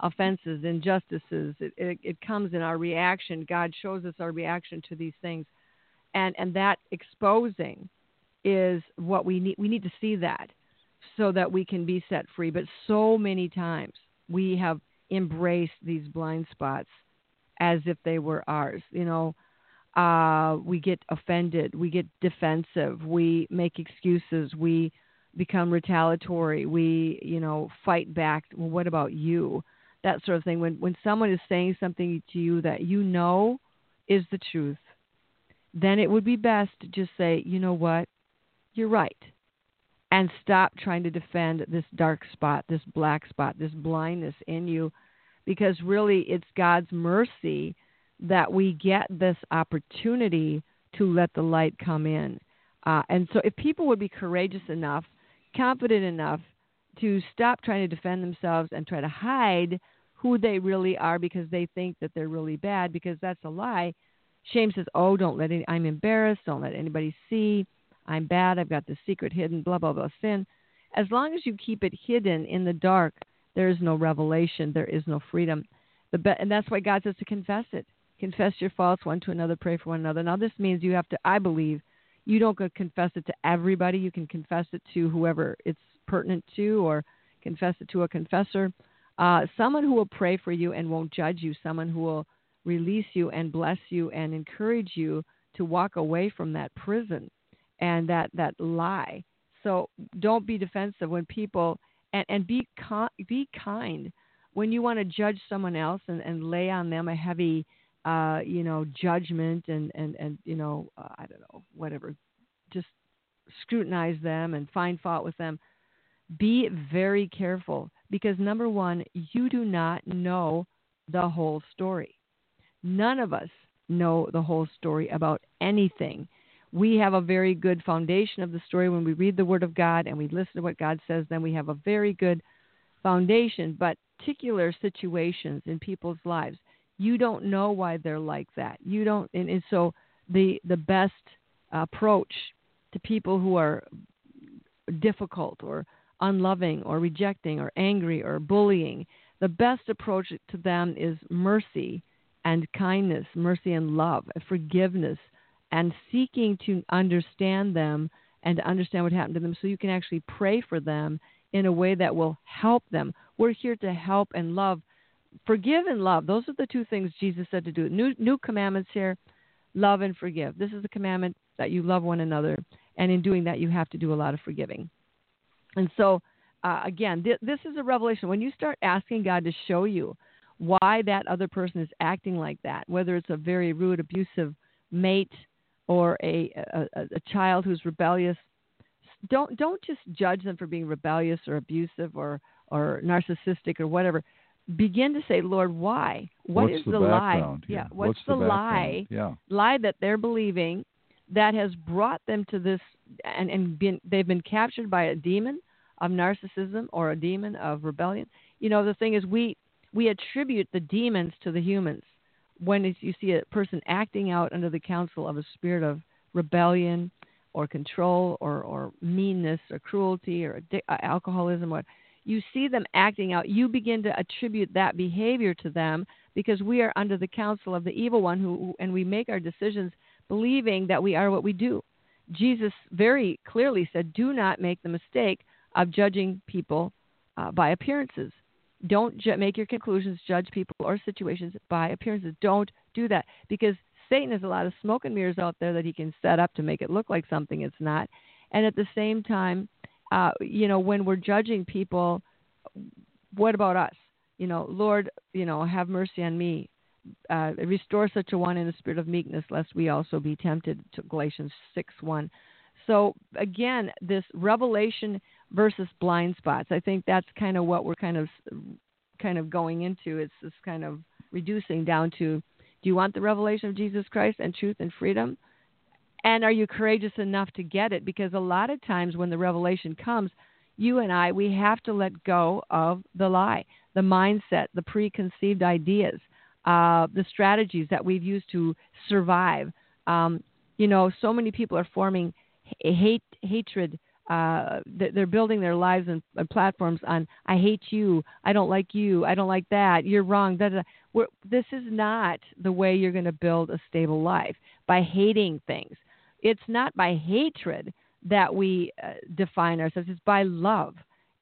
offenses, injustices. It, it, it comes in our reaction. God shows us our reaction to these things, and and that exposing is what we need. We need to see that so that we can be set free. But so many times we have embraced these blind spots as if they were ours. You know, uh, we get offended, we get defensive, we make excuses, we become retaliatory, we, you know, fight back. Well, what about you? That sort of thing. When when someone is saying something to you that you know is the truth, then it would be best to just say, you know what, you're right, and stop trying to defend this dark spot, this black spot, this blindness in you, because really it's God's mercy that we get this opportunity to let the light come in. Uh, and so, if people would be courageous enough, confident enough to stop trying to defend themselves and try to hide who they really are because they think that they're really bad, because that's a lie. Shame says, "Oh, don't let any, I'm embarrassed. Don't let anybody see. I'm bad. I've got the secret hidden. Blah blah blah. Sin. As long as you keep it hidden in the dark, there is no revelation. There is no freedom. The be- and that's why God says to confess it confess your faults one to another, pray for one another. Now, this means you have to, I believe, you don't go confess it to everybody. You can confess it to whoever it's pertinent to or confess it to a confessor. Uh, someone who will pray for you and won't judge you, someone who will release you and bless you and encourage you to walk away from that prison and that, that lie. So don't be defensive when people, and, and be, con- be kind. When you want to judge someone else and, and lay on them a heavy uh, you know, judgment and, and, and you know, uh, I don't know, whatever, just scrutinize them and find fault with them. Be very careful because number one, you do not know the whole story. None of us know the whole story about anything. We have a very good foundation of the story when we read the Word of God and we listen to what God says, then we have a very good foundation. But particular situations in people's lives, you don't know why they're like that. You don't, and, and so the the best approach to people who are difficult or unloving or rejecting or angry or bullying, the best approach to them is mercy and kindness, mercy and love, forgiveness, and seeking to understand them and to understand what happened to them so you can actually pray for them in a way that will help them. We're here to help and love forgive and love. Those are the two things Jesus said to do. New new commandments here, love and forgive. This is the commandment that you love one another, and in doing that, you have to do a lot of forgiving. And so, uh, again, th- this is a revelation. When you start asking God to show you why that other person is acting like that, whether it's a very rude, abusive mate or a, a, a child who's rebellious, don't don't just judge them for being rebellious or abusive or or narcissistic or whatever begin to say, Lord, why? What what's is the, the lie? Yeah. What's, what's the, the lie? Yeah. Lie that they're believing that has brought them to this, and and been they've been captured by a demon of narcissism or a demon of rebellion. You know, the thing is, we we attribute the demons to the humans. When you see a person acting out under the counsel of a spirit of rebellion or control or, or meanness or cruelty or alcoholism or you see them acting out, you begin to attribute that behavior to them because we are under the counsel of the evil one who and we make our decisions believing that we are what we do. Jesus very clearly said, "Do not make the mistake of judging people uh, by appearances. Don't ju- make your conclusions, judge people or situations by appearances. Don't do that because Satan has a lot of smoke and mirrors out there that he can set up to make it look like something it's not. And at the same time, uh, you know, when we're judging people, what about us? You know, Lord, you know, have mercy on me. Uh, restore such a one in the spirit of meekness, lest we also be tempted. To Galatians six one. So again, this revelation versus blind spots. I think that's kind of what we're kind of kind of going into. It's this kind of reducing down to: Do you want the revelation of Jesus Christ and truth and freedom? And are you courageous enough to get it? Because a lot of times when the revelation comes, you and I, we have to let go of the lie, the mindset, the preconceived ideas, uh, the strategies that we've used to survive. Um, you know, so many people are forming hate, hatred uh, they're building their lives and, platforms on I hate you, I don't like you, I don't like that, you're wrong. Da, da, da. This is not the way you're going to build a stable life by hating things. It's not by hatred that we uh, define ourselves; it's by love.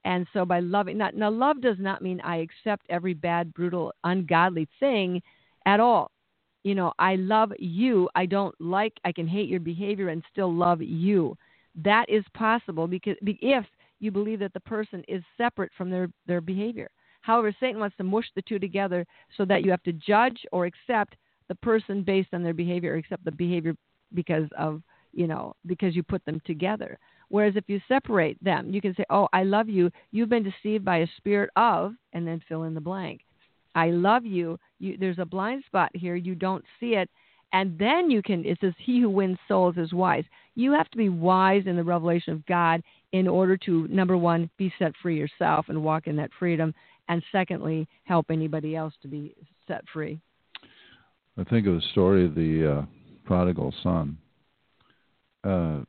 And so, by loving, now, now, love does not mean I accept every bad, brutal, ungodly thing at all. You know, I love you. I don't like, I can hate your behavior and still love you that is possible because if you believe that the person is separate from their, their behavior. However, Satan wants to mush the two together so that you have to judge or accept the person based on their behavior or accept the behavior because of, you know, because you put them together. Whereas if you separate them, you can say, Oh, I love you. You've been deceived by a spirit of, and then fill in the blank. I love you. you there's a blind spot here. You don't see it and then you can it says he who wins souls is wise you have to be wise in the revelation of god in order to number one be set free yourself and walk in that freedom and secondly help anybody else to be set free i think of the story of the uh, prodigal son uh,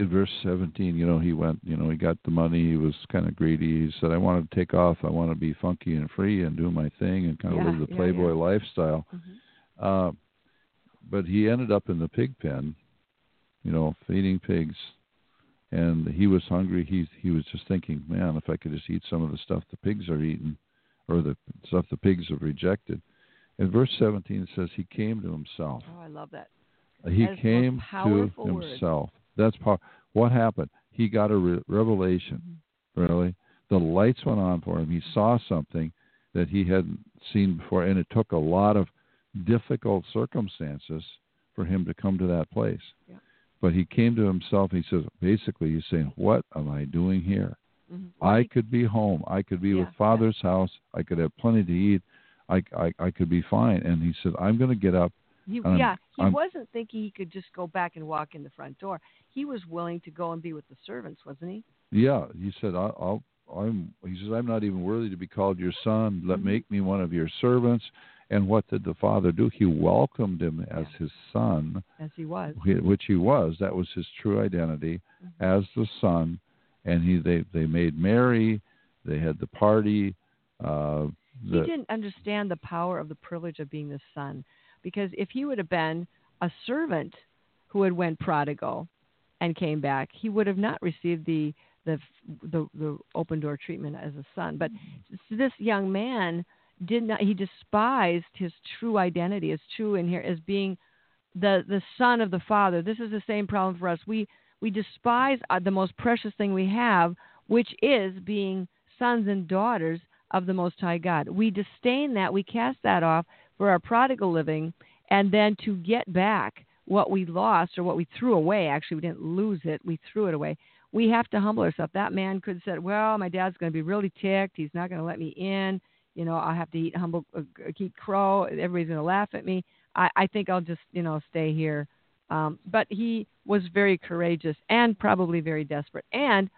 in verse 17 you know he went you know he got the money he was kind of greedy he said i want to take off i want to be funky and free and do my thing and kind of yeah, live the playboy yeah. lifestyle mm-hmm. uh, but he ended up in the pig pen, you know, feeding pigs, and he was hungry. He he was just thinking, man, if I could just eat some of the stuff the pigs are eating, or the stuff the pigs have rejected. And verse 17 says he came to himself. Oh, I love that. He that came to word. That's part. What happened? He got a re- revelation. Really, the lights went on for him. He saw something that he hadn't seen before, and it took a lot of difficult circumstances for him to come to that place. Yeah. But he came to himself. He says, basically, he's saying, "What am I doing here? Mm-hmm. I could be home. I could be yeah, with Father's yeah. house. I could have plenty to eat. I, I, I could be fine." And he said, "I'm going to get up." He, I'm, yeah, he I'm, wasn't thinking he could just go back and walk in the front door. He was willing to go and be with the servants, wasn't he? Yeah, he said, I'll, I'll I'm he says I'm not even worthy to be called your son. Let mm-hmm. make me one of your servants. And what did the father do? He welcomed him as yeah. his son, as he was, which he was. That was his true identity mm-hmm. as the son. And he they they made merry. They had the party. Uh, the, he didn't understand the power of the privilege of being the son, because if he would have been a servant who had went prodigal and came back, he would have not received the the the, the open door treatment as a son. But this young man did not he despised his true identity as true in here as being the the son of the father. This is the same problem for us. We we despise uh, the most precious thing we have which is being sons and daughters of the most high god. We disdain that. We cast that off for our prodigal living and then to get back what we lost or what we threw away actually we didn't lose it we threw it away we have to humble ourselves that man could have said well my dad's going to be really ticked he's not going to let me in you know, I'll have to eat humble, uh, keep crow. Everybody's going to laugh at me. I, I think I'll just, you know, stay here. Um, but he was very courageous and probably very desperate. And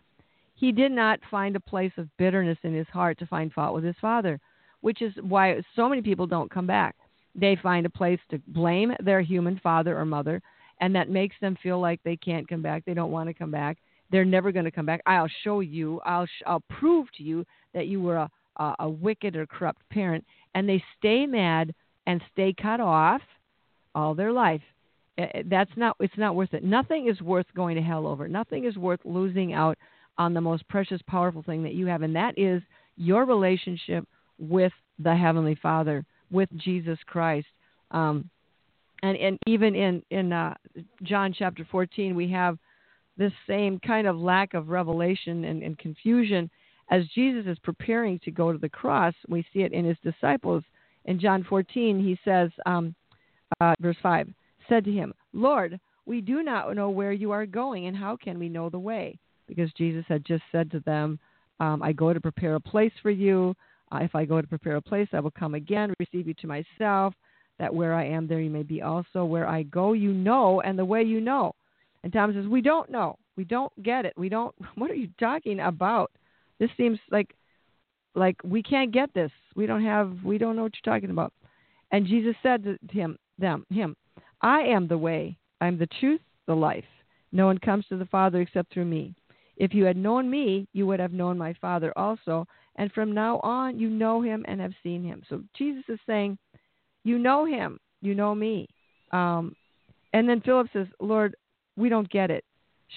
he did not find a place of bitterness in his heart to find fault with his father, which is why so many people don't come back. They find a place to blame their human father or mother, and that makes them feel like they can't come back. They don't want to come back. They're never going to come back. I'll show you. I'll sh- I'll prove to you that you were a uh, a wicked or corrupt parent, and they stay mad and stay cut off all their life. Eh, eh, that's not it's not worth it. Nothing is worth going to hell over. Nothing is worth losing out on the most precious, powerful thing that you have, and that is your relationship with the Heavenly Father, with Jesus Christ. Um, and and even in in uh, John chapter 14, we have this same kind of lack of revelation and, and confusion as Jesus is preparing to go to the cross, we see it in his disciples. In John 14, he says, um, uh, verse 5, said to him, Lord, we do not know where you are going, and how can we know the way? Because Jesus had just said to them, um, I go to prepare a place for you. If I go to prepare a place, I will come again, receive you to myself, that where I am, there you may be also. Where I go, you know, and the way you know. And Thomas says, We don't know. We don't get it. We don't. What are you talking about? This seems like like we can't get this. We don't have we don't know what you're talking about. And Jesus said to him them him, I am the way, I'm the truth, the life. No one comes to the Father except through me. If you had known me, you would have known my Father also. And from now on, you know him and have seen him. So Jesus is saying, You know him, you know me. Um, and then Philip says, Lord, we don't get it.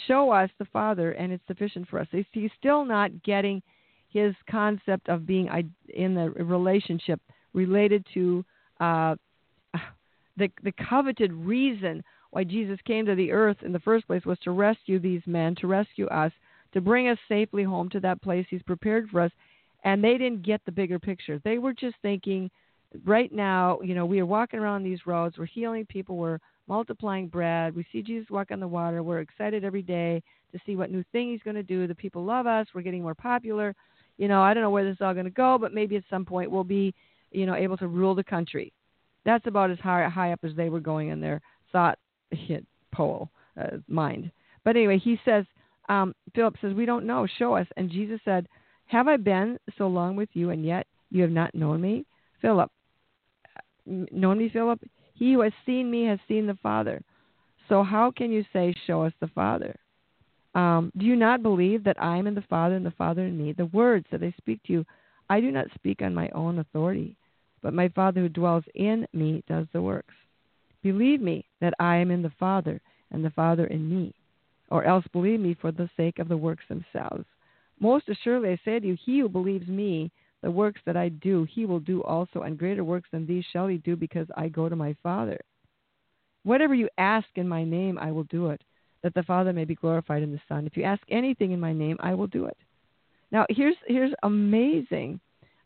Show us the Father, and it's sufficient for us. He's still not getting his concept of being in the relationship related to uh, the the coveted reason why Jesus came to the earth in the first place was to rescue these men, to rescue us, to bring us safely home to that place He's prepared for us. And they didn't get the bigger picture. They were just thinking, right now, you know, we are walking around these roads, we're healing people, we're multiplying bread, we see Jesus walk on the water, we're excited every day to see what new thing He's going to do. The people love us, we're getting more popular. You know, I don't know where this is all going to go, but maybe at some point we'll be, you know, able to rule the country. That's about as high, high up as they were going in their thought hit pole uh, mind. But anyway, he says, um, Philip says, We don't know. Show us. And Jesus said, Have I been so long with you, and yet you have not known me? Philip, known me, Philip? He who has seen me has seen the Father. So how can you say, Show us the Father? Um, do you not believe that I am in the Father and the Father in me? The words that I speak to you, I do not speak on my own authority, but my Father who dwells in me does the works. Believe me that I am in the Father and the Father in me, or else believe me for the sake of the works themselves. Most assuredly I say to you, he who believes me, the works that I do, he will do also, and greater works than these shall he do, because I go to my Father. Whatever you ask in my name, I will do it, that the Father may be glorified in the Son. If you ask anything in my name, I will do it. Now, here's here's amazing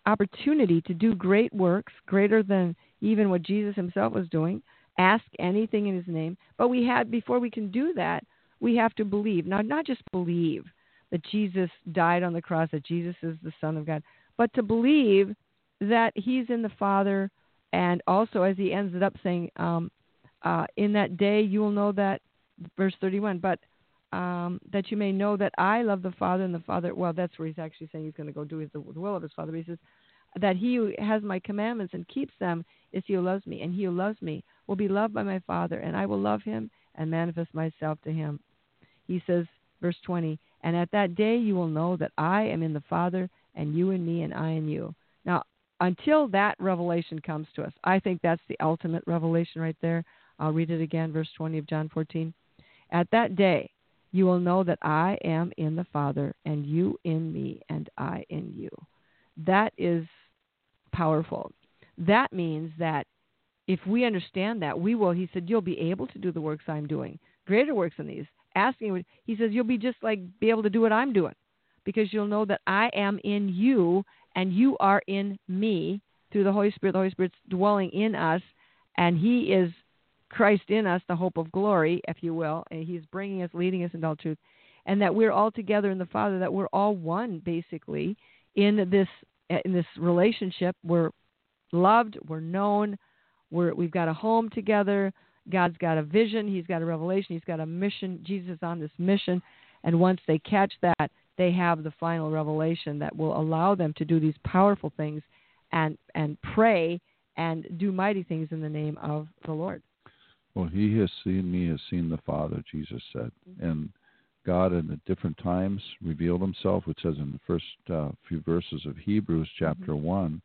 opportunity to do great works, greater than even what Jesus himself was doing. Ask anything in his name. But we have before we can do that, we have to believe. Now not just believe that Jesus died on the cross, that Jesus is the Son of God, but to believe that he's in the Father and also as he ends it up saying, um, uh, in that day you will know that verse thirty one, but um, that you may know that I love the Father and the Father. Well, that's where he's actually saying he's going to go do his, the will of his Father. But he says that he who has my commandments and keeps them is he who loves me, and he who loves me will be loved by my Father, and I will love him and manifest myself to him. He says, verse 20, and at that day you will know that I am in the Father, and you in me, and I in you. Now, until that revelation comes to us, I think that's the ultimate revelation right there. I'll read it again, verse 20 of John 14. At that day, you will know that I am in the Father, and you in me, and I in you. That is powerful. That means that if we understand that, we will, he said, you'll be able to do the works I'm doing, greater works than these. Asking, he says, you'll be just like, be able to do what I'm doing because you'll know that I am in you and you are in me through the Holy Spirit. The Holy Spirit's dwelling in us and he is Christ in us, the hope of glory, if you will. And he's bringing us, leading us into all truth. And that we're all together in the Father, that we're all one, basically, in this in this relationship. We're loved, we're known, we're, we've got a home together. God's got a vision, He's got a revelation, He's got a mission. Jesus is on this mission. And once they catch that, they have the final revelation that will allow them to do these powerful things and, and pray and do mighty things in the name of the Lord. Well, he has seen me, has seen the Father, Jesus said. Mm-hmm. And God, in the different times, revealed himself, which says in the first uh, few verses of Hebrews chapter mm-hmm. 1,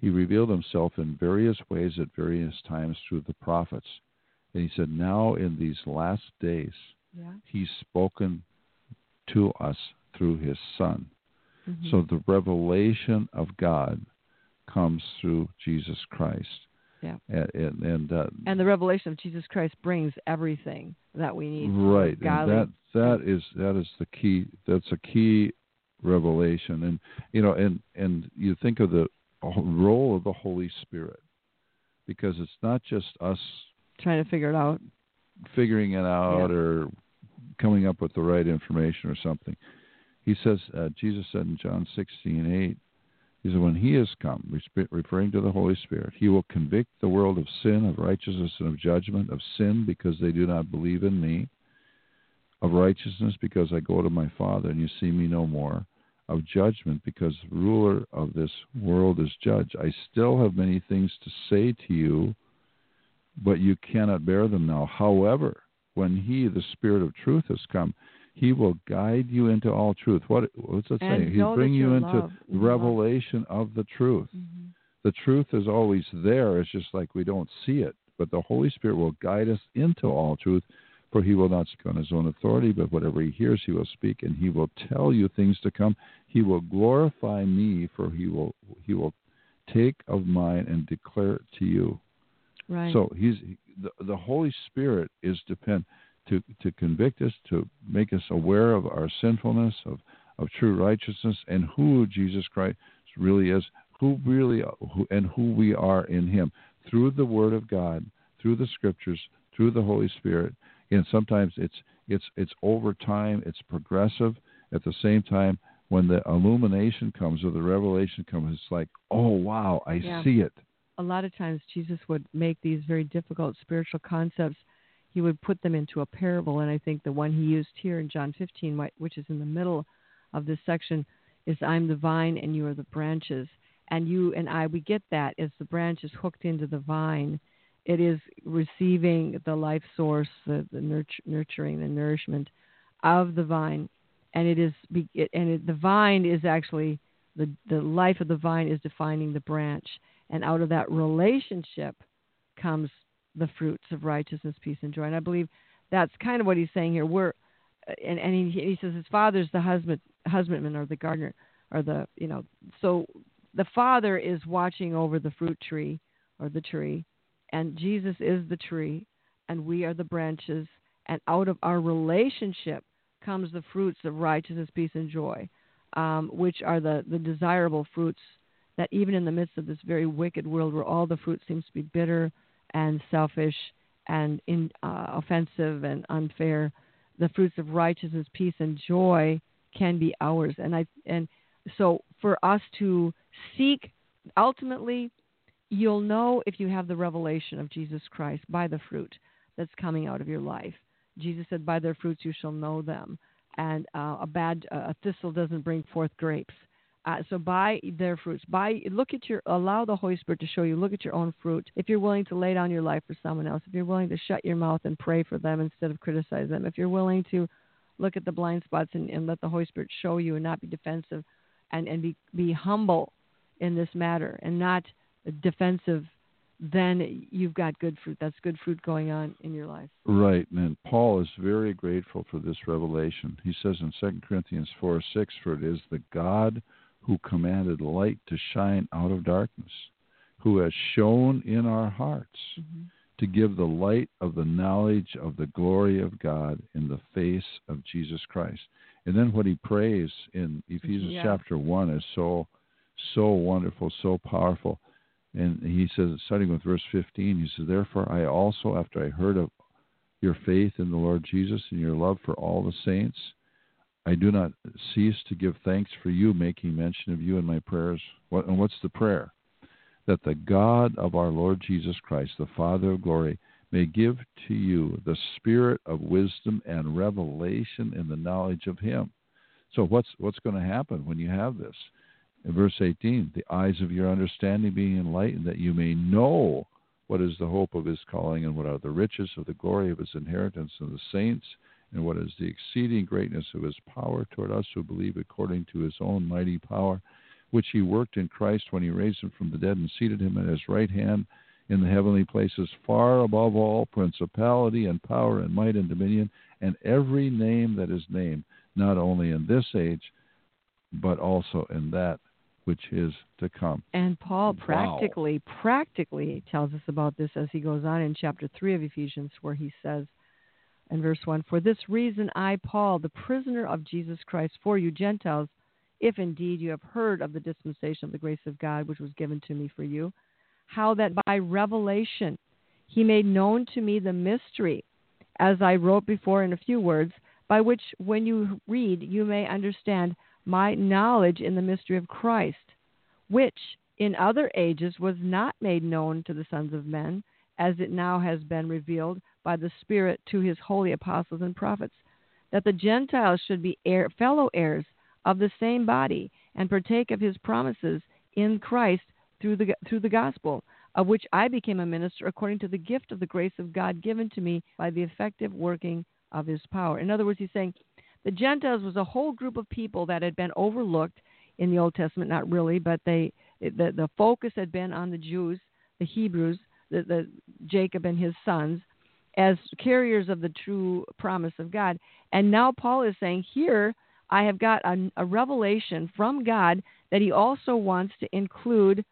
he revealed himself in various ways at various times through the prophets. And he said, Now in these last days, yeah. he's spoken to us through his Son. Mm-hmm. So the revelation of God comes through Jesus Christ. Yeah. And and, and, uh, and the revelation of Jesus Christ brings everything that we need. Right. And that that is that is the key. That's a key revelation. And you know, and and you think of the role of the Holy Spirit because it's not just us trying to figure it out, figuring it out, yeah. or coming up with the right information or something. He says, uh, Jesus said in John 16, 8, he said, When he has come, referring to the Holy Spirit, he will convict the world of sin, of righteousness, and of judgment, of sin because they do not believe in me, of righteousness because I go to my Father and you see me no more, of judgment because the ruler of this world is judged. I still have many things to say to you, but you cannot bear them now. However, when he, the Spirit of truth, has come, He will guide you into all truth. What what's And saying? He'll bring you into. You're revelation of the truth. Mhm. The truth is always there. It's just like we don't see it. But the Holy Spirit will guide us into all truth, for he will not speak on his own authority, but whatever he hears, he will speak, and he will tell you things to come. He will glorify me, for he will he will take of mine and declare it to you. Right. So he's the, the Holy Spirit is depend to to convict us, to make us aware of our sinfulness, of of true righteousness, and who Jesus Christ really is, who really who, and who we are in Him through the Word of God, through the Scriptures, through the Holy Spirit. And sometimes it's it's it's over time, it's progressive. At the same time, when the illumination comes or the revelation comes, it's like, oh wow, I Yeah. see it. A lot of times Jesus would make these very difficult spiritual concepts. He would put them into a parable, and I think the one he used here in John 15, which is in the middle of this section, is "I'm the vine and you are the branches." And you and I, we get that as the branch is hooked into the vine, it is receiving the life source, the, the nurture, nurturing, the nourishment of the vine, and it is and it, the vine is actually the the life of the vine is defining the branch and out of that relationship comes the fruits of righteousness, peace, and joy. And I believe that's kind of what he's saying here. We're, and, and he, he says his father's the husband, husbandman or the gardener, or the you know. So the father is watching over the fruit tree or the tree, and Jesus is the tree, and we are the branches. And out of our relationship comes the fruits of righteousness, peace, and joy, um, which are the the desirable fruits that even in the midst of this very wicked world where all the fruit seems to be bitter and selfish and in, uh, offensive and unfair, the fruits of righteousness, peace, and joy can be ours. And I and so for us to seek, ultimately, you'll know if you have the revelation of Jesus Christ by the fruit that's coming out of your life. Jesus said, "By their fruits you shall know them." And uh, a bad uh, a thistle doesn't bring forth grapes. Uh, so by their fruits, by look at your allow the Holy Spirit to show you. Look at your own fruit. If you're willing to lay down your life for someone else, if you're willing to shut your mouth and pray for them instead of criticize them, if you're willing to look at the blind spots and, and let the Holy Spirit show you and not be defensive, and and be be humble in this matter and not defensive, then you've got good fruit. That's good fruit going on in your life. Right, and Paul is very grateful for this revelation. He says in 2 Corinthians 4 6, For it is the God who commanded light to shine out of darkness, who has shone in our hearts mm-hmm. to give the light of the knowledge of the glory of God in the face of Jesus Christ. And then what he prays in Ephesians Yeah. chapter 1 is so, so wonderful, so powerful. And he says, starting with verse 15, he says, Therefore I also, after I heard of your faith in the Lord Jesus and your love for all the saints, I do not cease to give thanks for you, making mention of you in my prayers. What, and what's the prayer? That the God of our Lord Jesus Christ, the Father of glory, may give to you the spirit of wisdom and revelation in the knowledge of Him. So, what's what's going to happen when you have this? In verse 18, the eyes of your understanding being enlightened, that you may know what is the hope of His calling, and what are the riches of the glory of His inheritance in the saints, and what is the exceeding greatness of His power toward us who believe according to His own mighty power, which He worked in Christ when He raised Him from the dead and seated Him at His right hand in the heavenly places, far above all principality and power and might and dominion, and every name that is named, not only in this age, but also in that which is to come. And Paul Wow. practically, practically tells us about this as he goes on in chapter 3 of Ephesians, where he says in verse 1 For this reason, I, Paul, the prisoner of Jesus Christ, for you Gentiles, if indeed you have heard of the dispensation of the grace of God which was given to me for you, how that by revelation he made known to me the mystery, as I wrote before in a few words, by which when you read you may understand my knowledge in the mystery of Christ, which in other ages was not made known to the sons of men, as it now has been revealed by the Spirit to his holy apostles and prophets, that the Gentiles should be heir, fellow heirs of the same body and partake of his promises in Christ through the through the gospel, of which I became a minister according to the gift of the grace of God given to me by the effective working of his power. In other words, he's saying The Gentiles was a whole group of people that had been overlooked in the Old Testament, not really, but they the, the focus had been on the Jews, the Hebrews, the, the Jacob and his sons, as carriers of the true promise of God. And now Paul is saying, here I have got a, a revelation from God that he also wants to include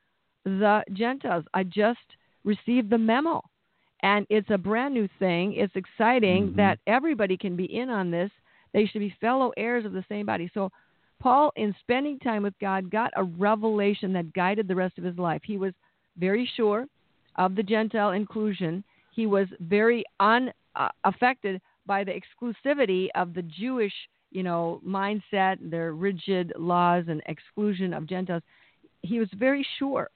the Gentiles. I just received the memo. And it's a brand new thing. It's exciting Mhm. that everybody can be in on this. They should be fellow heirs of the same body. So, Paul, in spending time with God, got a revelation that guided the rest of his life. He was very sure of the Gentile inclusion. He was very unaffected by the exclusivity of the Jewish, you know, mindset, their rigid laws and exclusion of Gentiles. He was very sure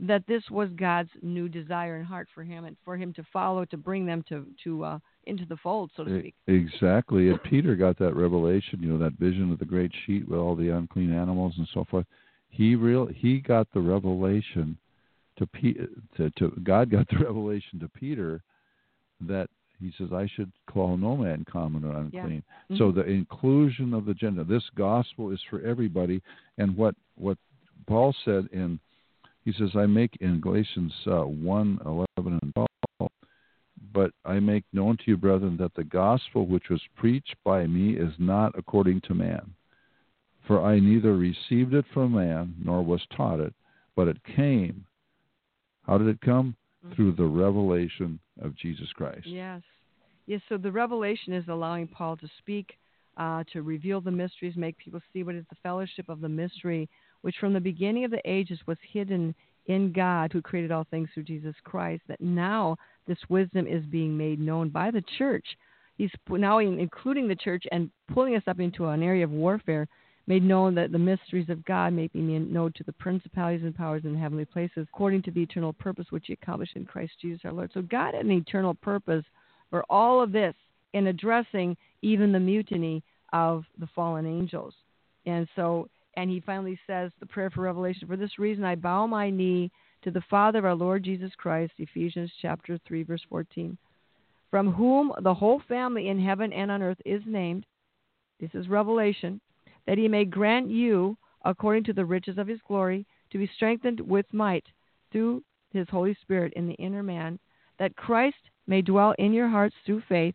that this was God's new desire and heart for him, and for him to follow, to bring them to to uh, into the fold, so to speak. Exactly. And Peter got that revelation, you know, that vision of the great sheet with all the unclean animals and so forth. He real he got the revelation to, to to God got the revelation to Peter that he says I should call no man common or unclean. So Mhm. the inclusion of the gender. This gospel is for everybody. And what what Paul said in he says I make in Galatians uh, one eleven and twelve. But I make known to you, brethren, that the gospel which was preached by me is not according to man. For I neither received it from man nor was taught it, but it came. How did it come? Through the revelation of Jesus Christ. Yes. Yes, so the revelation is allowing Paul to speak, uh, to reveal the mysteries, make people see what is the fellowship of the mystery, which from the beginning of the ages was hidden in God who created all things through Jesus Christ, that now this wisdom is being made known by the church. He's now including the church and pulling us up into an area of warfare, made known that the mysteries of God may be made known to the principalities and powers in heavenly places, according to the eternal purpose which He accomplished in Christ Jesus our Lord. So God had an eternal purpose for all of this in addressing even the mutiny of the fallen angels. And so, and he finally says the prayer for revelation. For this reason, I bow my knee to the Father of our Lord Jesus Christ, Ephesians chapter 3, verse 14, from whom the whole family in heaven and on earth is named. This is revelation, that he may grant you, according to the riches of his glory, to be strengthened with might through his Holy Spirit in the inner man, that Christ may dwell in your hearts through faith,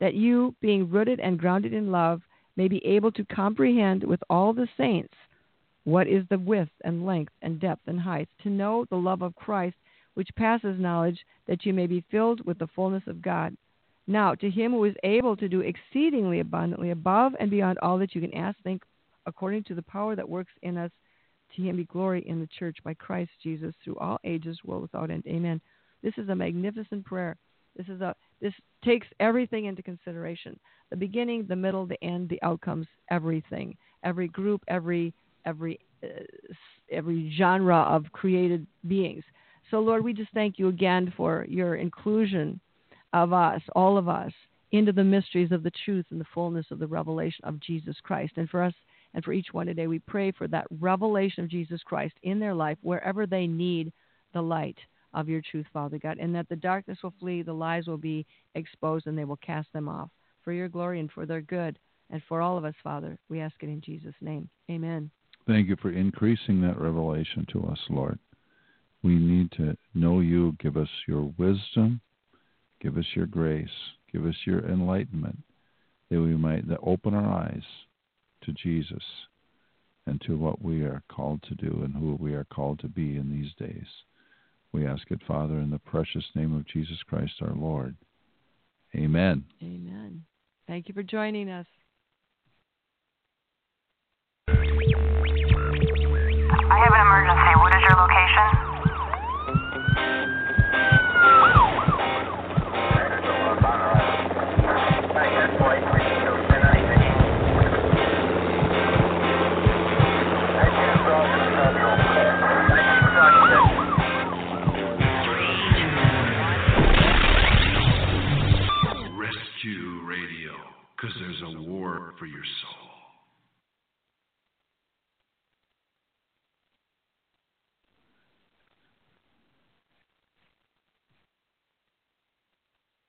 that you, being rooted and grounded in love, may be able to comprehend with all the saints what is the width and length and depth and height, to know the love of Christ, which passes knowledge, that you may be filled with the fullness of God. Now, to him who is able to do exceedingly abundantly above and beyond all that you can ask, think, according to the power that works in us, to him be glory in the church by Christ Jesus through all ages, world without end. Amen. This is a magnificent prayer. This is a this takes everything into consideration: the beginning, the middle, the end, the outcomes, everything, every group, every every uh, every genre of created beings. So, Lord, we just thank you again for your inclusion of us, all of us, into the mysteries of the truth and the fullness of the revelation of Jesus Christ. And for us and for each one today, we pray for that revelation of Jesus Christ in their life, wherever they need the light of your truth, Father God, and that the darkness will flee, the lies will be exposed, and they will cast them off for your glory and for their good. And for all of us, Father, we ask it in Jesus' name. Amen. Thank you for increasing that revelation to us, Lord. We need to know you. Give us your wisdom. Give us your grace. Give us your enlightenment that we might that open our eyes to Jesus and to what we are called to do and who we are called to be in these days. We ask it, Father, in the precious name of Jesus Christ our Lord. Amen. Amen. Thank you for joining us. A war for your soul.